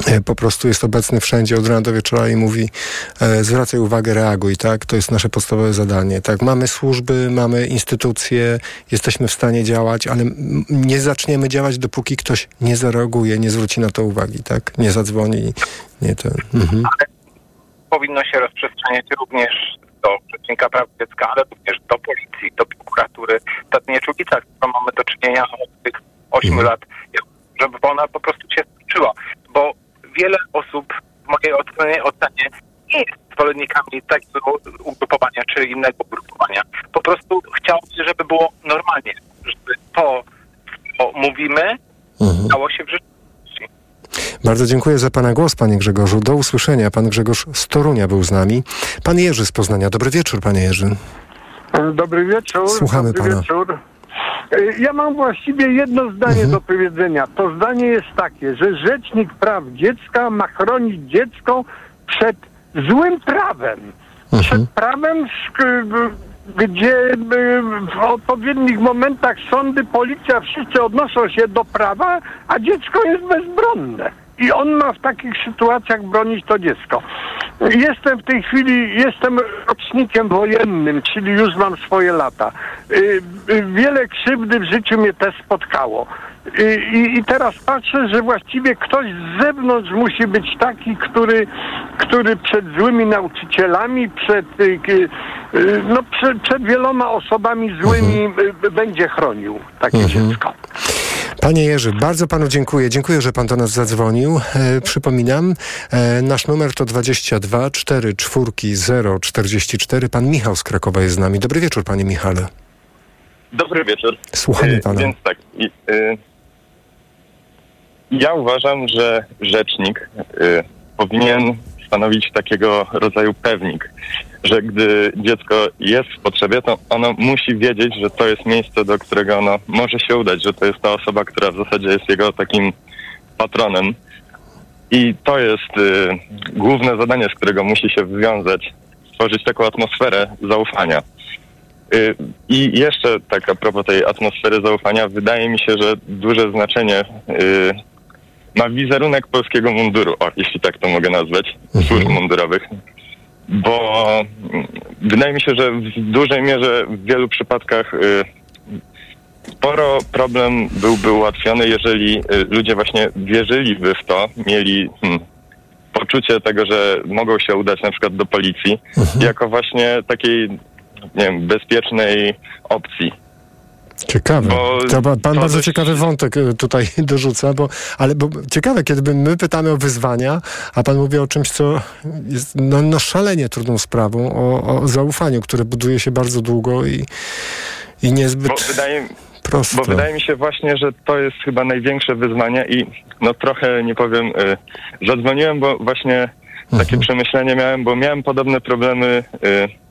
S25: e, po prostu jest obecny wszędzie od rana do wieczora i mówi e, zwracaj uwagę, reaguj, tak? To jest nasze podstawowe zadanie, tak? Mamy służby, mamy instytucje, jesteśmy w stanie działać, ale nie zaczniemy działać, dopóki ktoś nie zareaguje, nie zwróci na to uwagi, tak? Nie zadzwoni, nie ten... Mhm.
S72: Powinno się rozprzestrzeniać również do Rzecznika Praw Dziecka, ale również do policji, do prokuratury. Ta nieczulica, z którą mamy do czynienia od tych ośmiu lat, żeby ona po prostu się skończyła. Bo wiele osób w mojej ocenie, ocenie nie jest zwolennikami takiego ugrupowania czy innego ugrupowania. Po prostu chciałoby żeby było normalnie, żeby to, co mówimy, stało się w życiu.
S25: Bardzo dziękuję za pana głos, panie Grzegorzu. Do usłyszenia. Pan Grzegorz z Torunia był z nami. Pan Jerzy z Poznania. Dobry wieczór, panie Jerzy.
S71: Dobry wieczór.
S25: Słuchamy
S71: Dobry
S25: pana.
S71: wieczór. Ja mam właściwie jedno zdanie do powiedzenia. To zdanie jest takie, że Rzecznik Praw Dziecka ma chronić dziecko przed złym prawem. Przed prawem, gdzie w odpowiednich momentach sądy, policja, wszyscy odnoszą się do prawa, a dziecko jest bezbronne. I on ma w takich sytuacjach bronić to dziecko. Jestem w tej chwili, jestem rocznikiem wojennym, czyli już mam swoje lata. Y, y, Wiele krzywdy w życiu mnie też spotkało. Y, I, I teraz patrzę, że właściwie ktoś z zewnątrz musi być taki, który, który przed złymi nauczycielami, przed, no, przed, przed wieloma osobami złymi y, będzie chronił takie dziecko.
S25: Panie Jerzy, bardzo panu dziękuję. Dziękuję, że pan do nas zadzwonił. E, przypominam, e, nasz numer to 22 4 4 0 44. Pan Michał z Krakowa jest z nami. Dobry wieczór, panie Michale.
S73: Dobry wieczór.
S25: Słuchamy
S73: Y,
S25: pana.
S73: Więc tak. y, ja uważam, że rzecznik y, powinien stanowić takiego rodzaju pewnik, że gdy dziecko jest w potrzebie, to ono musi wiedzieć, że to jest miejsce, do którego ono może się udać, że to jest ta osoba, która w zasadzie jest jego takim patronem. I to jest y, główne zadanie, z którego musi się wywiązać, stworzyć taką atmosferę zaufania. Y, I jeszcze tak a propos tej atmosfery zaufania, wydaje mi się, że duże znaczenie y, ma wizerunek polskiego munduru, o, jeśli tak to mogę nazwać, służb mundurowych. Bo mm, wydaje mi się, że w dużej mierze w wielu przypadkach y, sporo problem byłby ułatwiony, jeżeli y, ludzie właśnie wierzyliby w to, mieli hmm, poczucie tego, że mogą się udać na przykład do policji, jako właśnie takiej, nie wiem, bezpiecznej opcji.
S25: Ciekawe.
S73: Bo
S25: pan,
S73: to
S25: bardzo
S73: dość-
S25: ciekawy wątek e, tutaj [laughs] dorzuca, bo, ale bo, ciekawe, kiedy my pytamy o wyzwania, a pan mówi o czymś, co jest no, no szalenie trudną sprawą, o, o zaufaniu, które buduje się bardzo długo i, i niezbyt
S73: Bo wydaje,
S25: prosto.
S73: bo wydaje mi się właśnie, że to jest chyba największe wyzwanie i no trochę, nie powiem, y, zadzwoniłem, bo właśnie takie przemyślenie miałem, bo miałem podobne problemy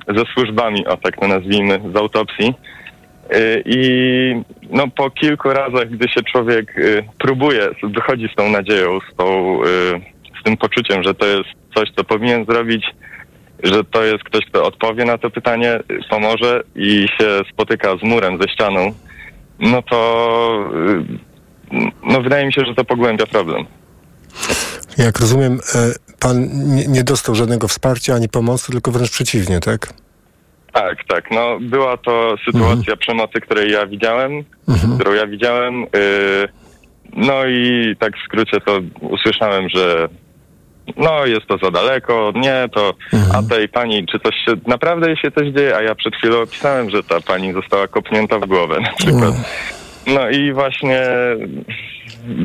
S73: y, ze służbami, o tak to nazwijmy, z autopsji. I no po kilku razach, gdy się człowiek y, próbuje, wychodzi z tą nadzieją, z, tą, y, z tym poczuciem, że to jest coś, co powinien zrobić, że to jest ktoś, kto odpowie na to pytanie, pomoże i się spotyka z murem, ze ścianą, no to y, no wydaje mi się, że to pogłębia problem.
S25: Jak rozumiem, e, pan nie dostał żadnego wsparcia ani pomocy, tylko wręcz przeciwnie, tak?
S73: Tak, tak. No, była to sytuacja przemocy, której ja widziałem, którą ja widziałem. y, no i tak w skrócie to usłyszałem, że no jest to za daleko, nie, to a tej pani, czy coś się, naprawdę jej się coś dzieje, a ja przed chwilą opisałem, że ta pani została kopnięta w głowę na przykład. No i właśnie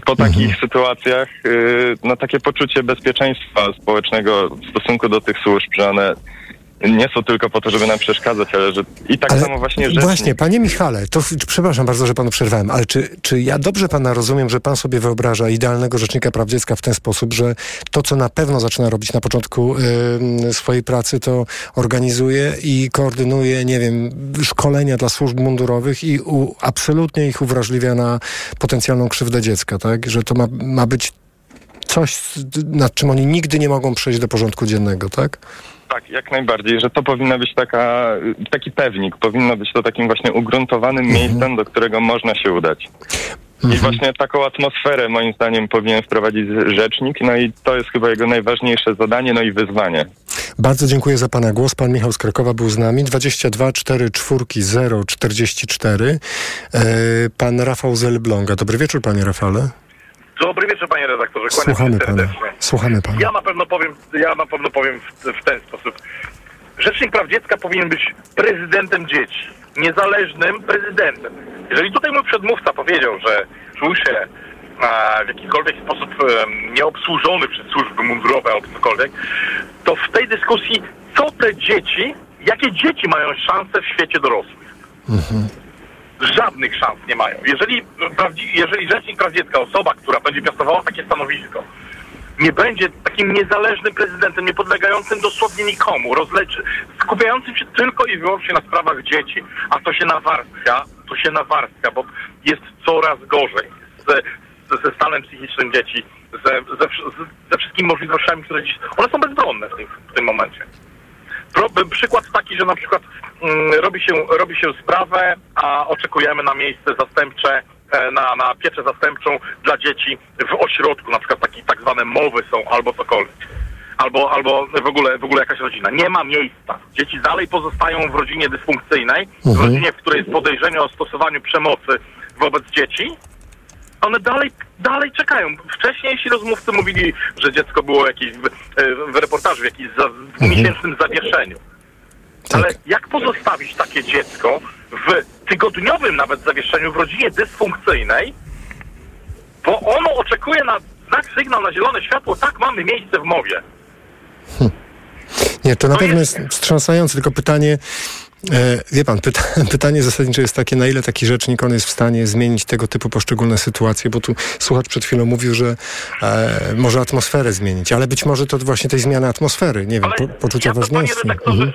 S73: po takich sytuacjach, y, no takie poczucie bezpieczeństwa społecznego w stosunku do tych służb, że one nie są tylko po to, żeby nam przeszkadzać, ale że i tak
S25: Ale
S73: samo właśnie rzecznik.
S25: Właśnie, panie Michale, to przepraszam bardzo, że panu przerwałem, ale czy, czy ja dobrze pana rozumiem, że pan sobie wyobraża idealnego rzecznika praw dziecka w ten sposób, że to, co na pewno zaczyna robić na początku y, swojej pracy, to organizuje i koordynuje, nie wiem, szkolenia dla służb mundurowych i u, absolutnie ich uwrażliwia na potencjalną krzywdę dziecka, tak? Że to ma, ma być coś, nad czym oni nigdy nie mogą przejść do porządku dziennego, tak?
S73: Tak, jak najbardziej, że to powinna być taka, taki pewnik, powinno być to takim właśnie ugruntowanym
S25: Mhm.
S73: miejscem, do którego można się udać. I właśnie taką atmosferę moim zdaniem powinien wprowadzić rzecznik, no i to jest chyba jego najważniejsze zadanie, no i wyzwanie.
S25: Bardzo dziękuję za Pana głos. Pan Michał z Krakowa był z nami. 22 4 4 0 44. E, pan Rafał z Elbląga. Dobry wieczór, Panie Rafale.
S74: Dobry wieczór, panie redaktorze. Kłaniam
S25: Słuchamy Pana. Słuchamy Pana.
S74: Ja na pewno powiem, ja na pewno powiem w, w ten sposób. Rzecznik praw dziecka powinien być prezydentem dzieci. Niezależnym prezydentem. Jeżeli tutaj mój przedmówca powiedział, że czuł się w jakikolwiek sposób nieobsłużony przez służby mundurowe albo cokolwiek, to w tej dyskusji, co te dzieci, jakie dzieci mają szansę w świecie dorosłych? Żadnych szans nie mają. Jeżeli, jeżeli Rzecznik Praw Dziecka, osoba, która będzie piastowała takie stanowisko, nie będzie takim niezależnym prezydentem, nie podlegającym dosłownie nikomu, rozleczy, skupiającym się tylko i wyłącznie na sprawach dzieci, a to się nawarstwia, to się nawarstwia, bo jest coraz gorzej ze, ze, stanem psychicznym dzieci, ze, ze, ze wszystkimi możliwościami, które dziś... One są bezbronne w tym, w tym momencie. Pro, przykład taki, że na przykład robi, się, robi się sprawę, a oczekujemy na miejsce zastępcze, e, na, na pieczę zastępczą dla dzieci w ośrodku, na przykład takie tak zwane mowy są albo cokolwiek. Albo, albo w, ogóle, w ogóle jakaś rodzina. Nie ma miejsca. Dzieci dalej pozostają w rodzinie dysfunkcyjnej, w
S75: Mhm.
S74: rodzinie, w której jest podejrzenie o stosowaniu przemocy wobec dzieci. One dalej, dalej czekają. Wcześniej ci rozmówcy mówili, że dziecko było jakieś w, e, w reportażu, w jakimś za, dwumiesięcznym zawieszeniu. Ale jak pozostawić takie dziecko w tygodniowym nawet zawieszeniu w rodzinie dysfunkcyjnej, bo ono oczekuje na znak, sygnał na zielone światło, tak, mamy miejsce w mowie.
S25: Nie, to na pewno jest wstrząsające, tylko pytanie, e, wie pan, pyta, [laughs] pytanie zasadnicze jest takie, na ile taki rzecznik on jest w stanie zmienić tego typu poszczególne sytuacje, bo tu słuchacz przed chwilą mówił, że e, może atmosferę zmienić, ale być może to właśnie tej zmiany atmosfery, nie wiem, po, poczucia ważności. Mhm.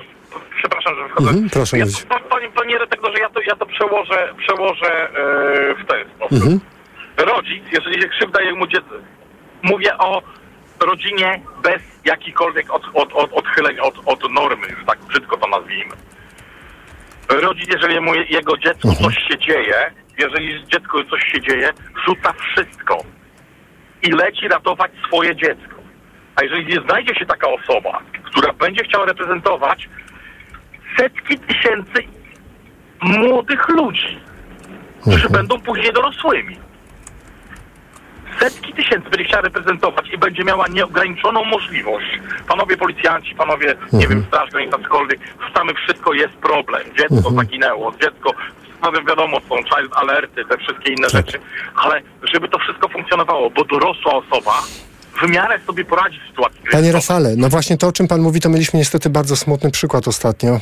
S74: Przepraszam, że wchodzę.
S25: Mhm, proszę
S74: ja, pa- panie, panie redaktorze, ja to, ja to przełożę, przełożę e, w ten sposób.
S25: Mhm.
S74: Rodzic, jeżeli się krzywda jemu dziecko, mówię o rodzinie bez jakichkolwiek od, od, od, odchyleń od, od normy, że tak brzydko to nazwijmy. Rodzic, jeżeli mu, jego dziecku coś się dzieje, jeżeli dziecku coś się dzieje, rzuca wszystko i leci ratować swoje dziecko. A jeżeli nie znajdzie się taka osoba, która będzie chciała reprezentować setki tysięcy młodych ludzi, którzy będą później dorosłymi. Setki tysięcy będzie chciała reprezentować i będzie miała nieograniczoną możliwość. Panowie policjanci, panowie, nie wiem, straż graniczna, cokolwiek, wrzucamy wszystko, jest problem. Dziecko zaginęło, dziecko, no wiadomo, są child alerty, te wszystkie inne rzeczy, ale żeby to wszystko funkcjonowało, bo dorosła osoba w miarę sobie poradzi w sytuacji
S25: Panie Rafale, no właśnie to, o czym pan mówi, to mieliśmy niestety bardzo smutny przykład ostatnio,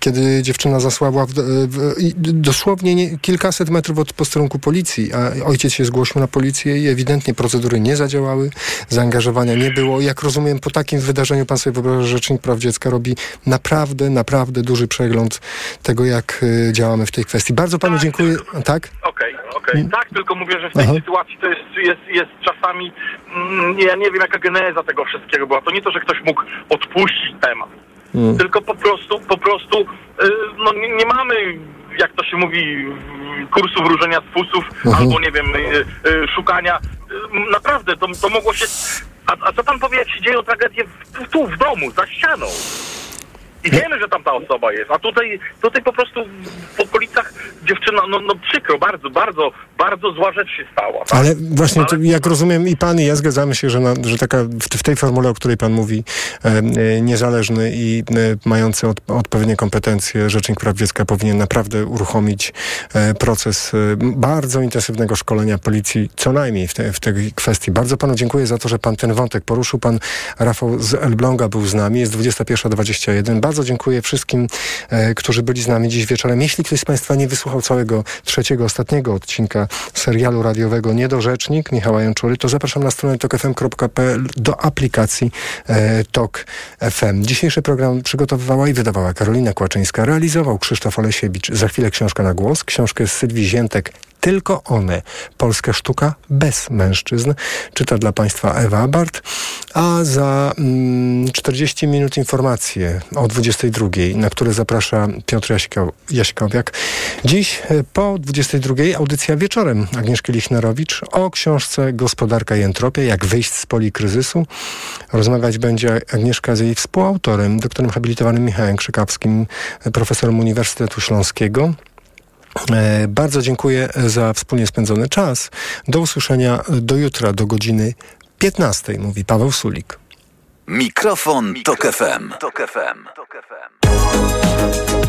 S25: kiedy dziewczyna zasłabła w, w, i dosłownie nie, kilkaset metrów od posterunku policji, a ojciec się zgłosił na policję i ewidentnie procedury nie zadziałały, zaangażowania nie było. Jak rozumiem, po takim wydarzeniu pan sobie wyobraża, że Rzecznik Praw Dziecka robi naprawdę, naprawdę duży przegląd tego, jak y, działamy w tej kwestii. Bardzo panu dziękuję. Tak?
S74: Okej, okej. Tak, tylko mówię, że w tej
S25: Aha.
S74: sytuacji to jest, jest, jest czasami, mm, ja nie wiem jaka geneza tego wszystkiego była. To nie to, że ktoś mógł odpuścić temat,
S25: Mm.
S74: tylko po prostu, po prostu, y, no nie, nie mamy, jak to się mówi, kursu wróżenia z fusów,
S25: Mhm.
S74: albo nie wiem, y, y, szukania. Naprawdę, to, to mogło się... A, a co pan powie, jak się dzieją tragedie w, tu, w domu, za ścianą? I wiemy, że tam ta osoba jest, a tutaj, tutaj po prostu w okolicach, dziewczyna, no, no przykro, bardzo, bardzo, bardzo zła rzecz się stała. Tak?
S25: Ale właśnie, jak rozumiem, i pan, i ja zgadzamy się, że, na, że taka w, w tej formule, o której pan mówi, e, e, niezależny i e, mający od, odpowiednie kompetencje Rzecznik Praw Dziecka powinien naprawdę uruchomić e, proces e, bardzo intensywnego szkolenia policji, co najmniej w, te, w tej kwestii. Bardzo panu dziękuję za to, że pan ten wątek poruszył. Pan Rafał z Elbląga był z nami, jest 21.21. Bardzo dziękuję wszystkim, e, którzy byli z nami dziś wieczorem. Jeśli ktoś z państwa nie wysłuchał całego trzeciego, ostatniego odcinka serialu radiowego Niedorzecznik Michała Janczury, to zapraszam na stronę tokfm.pl do aplikacji e, Tok FM. Dzisiejszy program przygotowywała i wydawała Karolina Kłaczyńska, realizował Krzysztof Olesiewicz. Za chwilę książka na głos, książkę z Sylwii Ziętek tylko one. Polska sztuka bez mężczyzn. Czyta dla Państwa Ewa Abart. A za mm, 40 minut informacje o 22, na które zaprasza Piotr Jaśko, Jaśkowiak. Dziś e, po 22 audycja wieczorem Agnieszki Lichnerowicz o książce Gospodarka i entropia, jak wyjść z polikryzysu. Rozmawiać będzie Agnieszka z jej współautorem, doktorem habilitowanym Michałem Krzykawskim, profesorem Uniwersytetu Śląskiego. E, bardzo dziękuję za wspólnie spędzony czas. Do usłyszenia do jutra, do godziny 15, mówi Paweł Sulik.
S5: Mikrofon, Tok FM. Tok FM.
S75: Dokąd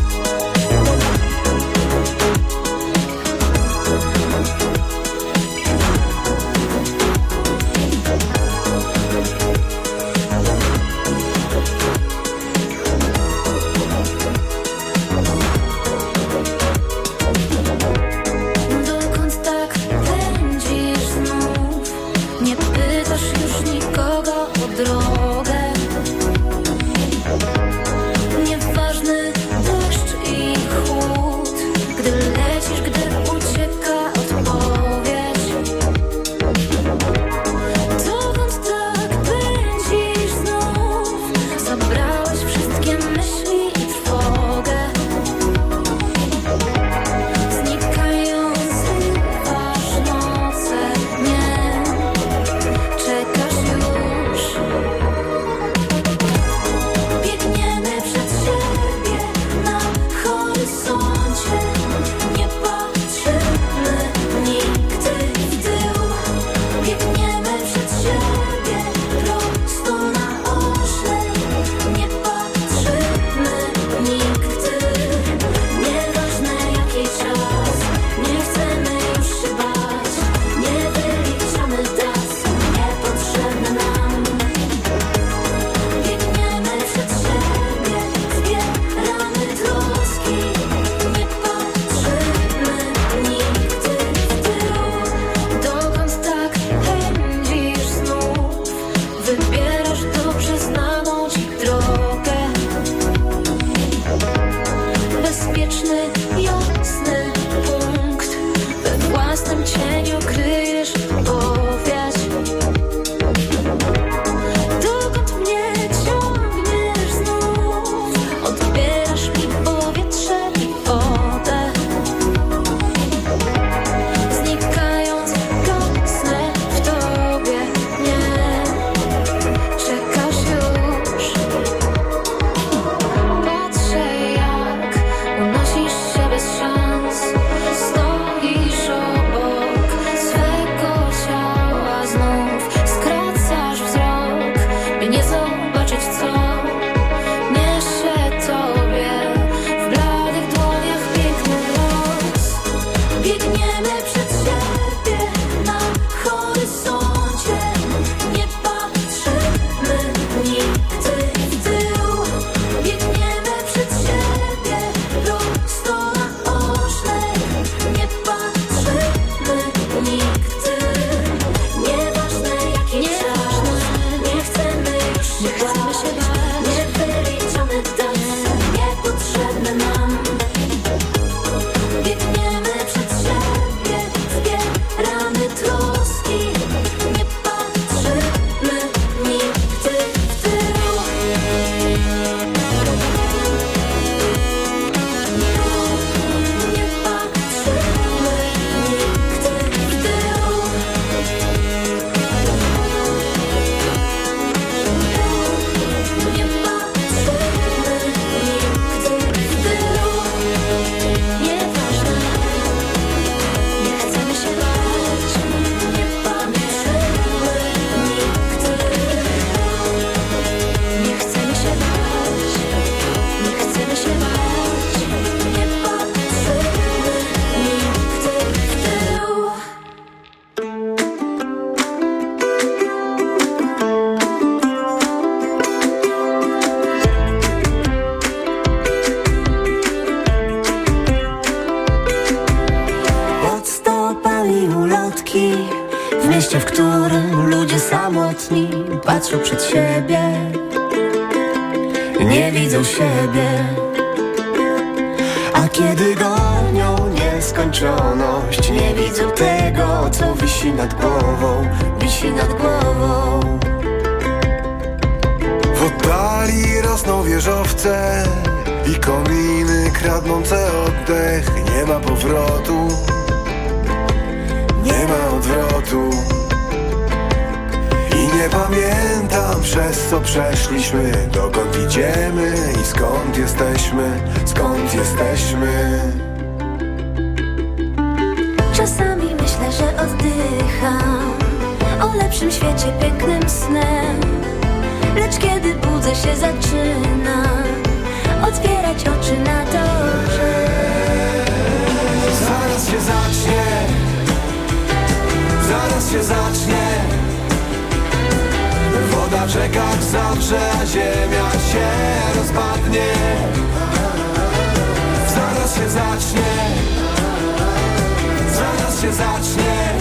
S76: zacznie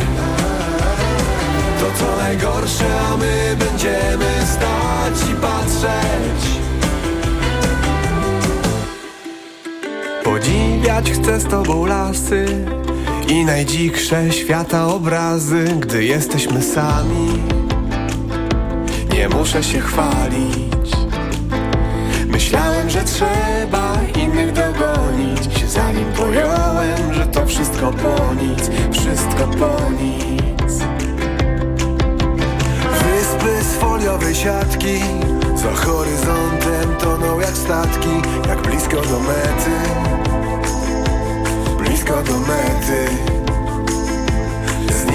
S76: To co najgorsze, a my będziemy stać i patrzeć Podziwiać chcę z tobą lasy i najdziksze świata obrazy, gdy jesteśmy sami. Nie muszę się chwalić. Myślałem, że trzeba innych dogonić, zanim pojąłem, że to wszystko po nic, wszystko po nic. Wyspy z foliowej siatki, za horyzontem toną jak statki, jak blisko do mety blisko do mety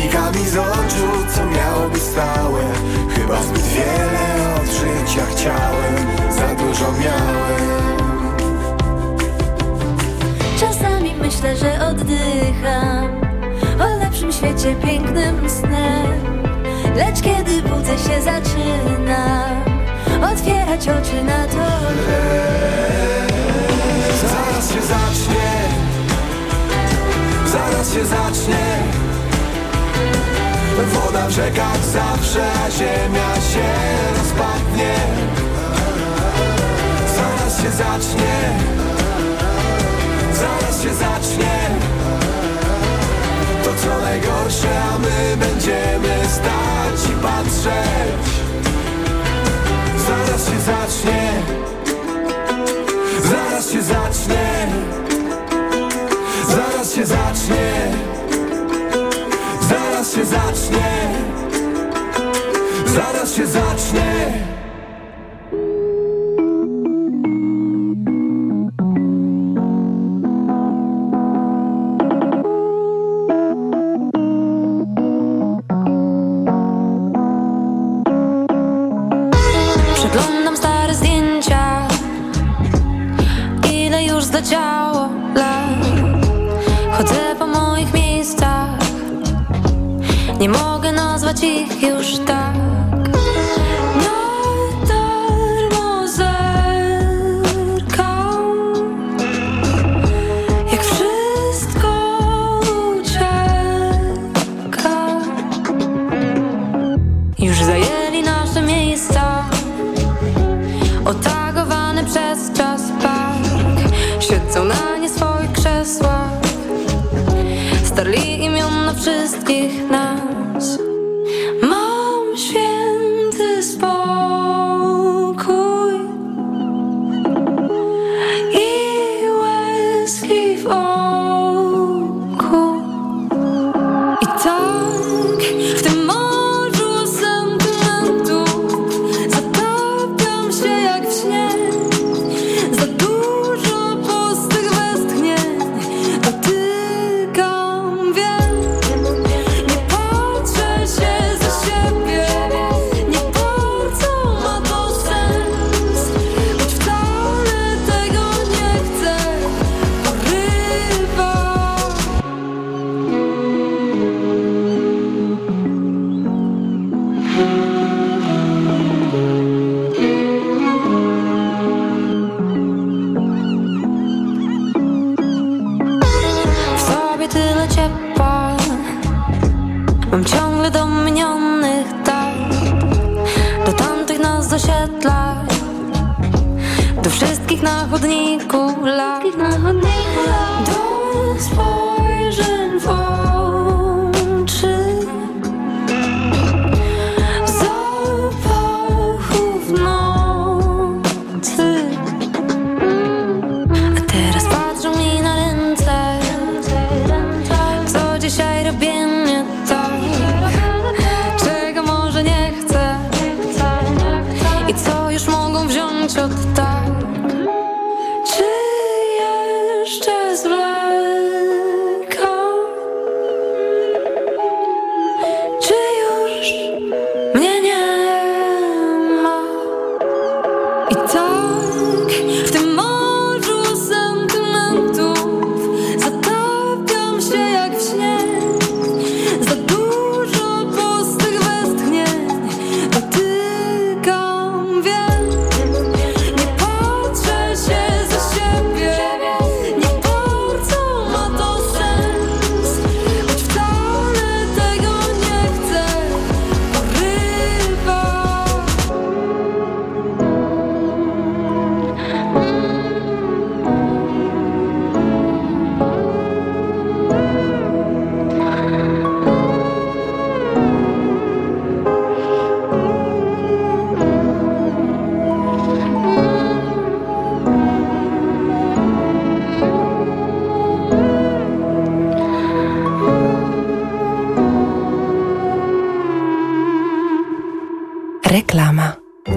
S76: Znika mi z oczu, co miało być stałe. Chyba zbyt wiele od życia chciałem Za dużo miałem.
S75: Czasami myślę, że oddycham O lepszym świecie, pięknym snem. Lecz kiedy budzę się zaczynam Otwierać oczy na to,
S76: Zaraz się zacznie Zaraz się zacznie Woda w rzekach zawrze, a ziemia się rozpadnie. Zaraz się zacznie. Zaraz się zacznie. To co najgorsze, a my będziemy stać i patrzeć. Zaraz się zacznie. Zaraz się zacznie. Zaraz się zacznie się zacznie. Zaraz się zacznie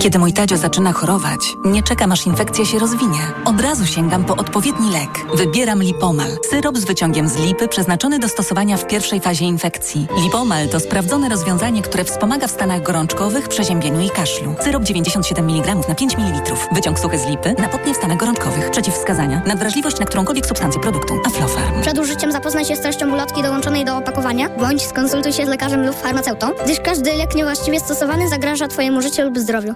S23: Kiedy mój Tadzio zaczyna chorować, nie czekam aż infekcja się rozwinie. Od razu sięgam po odpowiedni lek. Wybieram Lipomal. Syrop z wyciągiem z lipy przeznaczony do stosowania w pierwszej fazie infekcji. Lipomal to sprawdzone rozwiązanie, które wspomaga w stanach gorączkowych, przeziębieniu i kaszlu. Syrop 97 mg na 5 ml. Wyciąg suchy z lipy na potnie w stanach gorączkowych. Przeciwwskazania. Nadwrażliwość na którąkolwiek substancję produktu. Aflofarm.
S77: Przed użyciem zapoznaj się z treścią ulotki dołączonej do opakowania, bądź skonsultuj się z lekarzem lub farmaceutą, gdyż każdy lek niewłaściwie stosowany zagraża Twojemu życiu lub zdrowiu.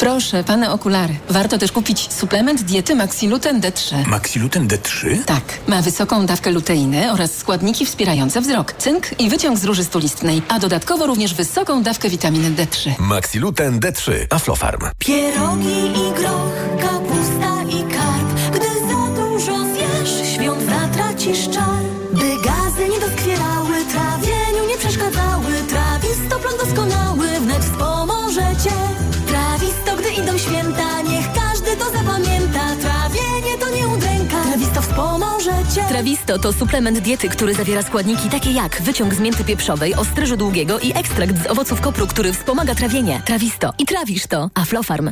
S78: Proszę, pane okulary. Warto też kupić suplement diety Maxiluten D3.
S79: Maxiluten D3?
S78: Tak, ma wysoką dawkę luteiny oraz składniki wspierające wzrok, cynk i wyciąg z róży stulistnej, a dodatkowo również wysoką dawkę witaminy D3.
S79: Maxiluten D3. Aflofarm.
S9: Pierogi i groch, kapusta i karp Gdy za dużo zjesz, świąt zatracisz czar
S23: Trawisto to suplement diety, który zawiera składniki takie jak wyciąg z mięty pieprzowej, ostryżu długiego i ekstrakt z owoców kopru, który wspomaga trawienie. Trawisto. I trawisz to. Aflofarm.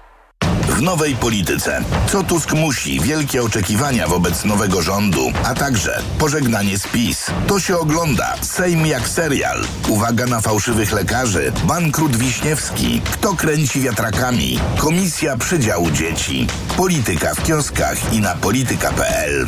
S17: W nowej polityce. Co Tusk musi? Wielkie oczekiwania wobec nowego rządu, a także pożegnanie z PiS. To się ogląda. Sejm jak serial. Uwaga na fałszywych lekarzy. Bankrut Wiśniewski. Kto kręci wiatrakami? Komisja Przydziału Dzieci. Polityka w kioskach i na polityka.pl.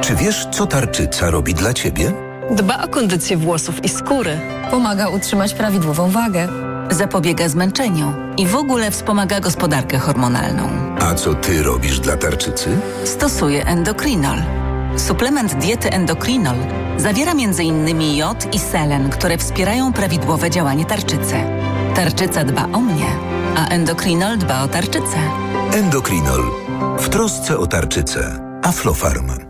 S80: Czy wiesz, co tarczyca robi dla ciebie?
S81: Dba o kondycję włosów i skóry. Pomaga utrzymać prawidłową wagę.
S23: Zapobiega zmęczeniu i w ogóle wspomaga gospodarkę hormonalną.
S80: A co ty robisz dla tarczycy?
S23: Stosuję endokrinol. Suplement diety endokrinol zawiera m.in. jod i selen, które wspierają prawidłowe działanie tarczycy. Tarczyca dba o mnie, a endokrinol dba o tarczycę.
S80: Endokrinol. W trosce o tarczycę. Aflofarm.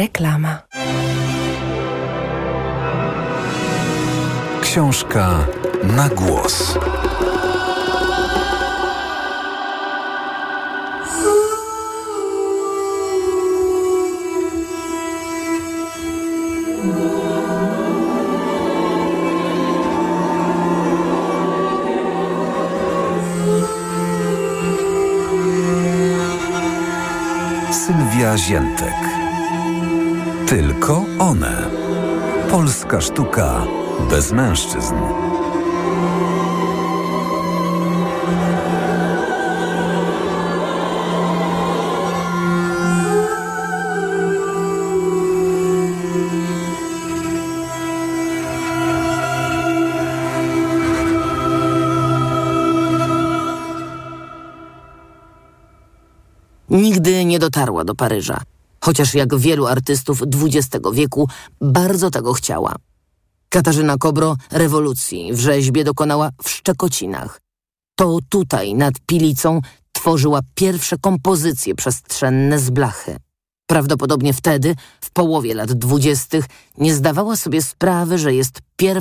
S53: Reklama.
S79: Książka na głos. Sylwia Ziętek. Tylko one. Polska sztuka bez mężczyzn.
S82: Nigdy nie dotarła do Paryża, chociaż jak wielu artystów XX wieku bardzo tego chciała. Katarzyna Kobro rewolucji w rzeźbie dokonała w Szczekocinach. To tutaj, nad Pilicą, tworzyła pierwsze kompozycje przestrzenne z blachy. Prawdopodobnie wtedy, w połowie lat dwudziestych, nie zdawała sobie sprawy, że jest pierwszą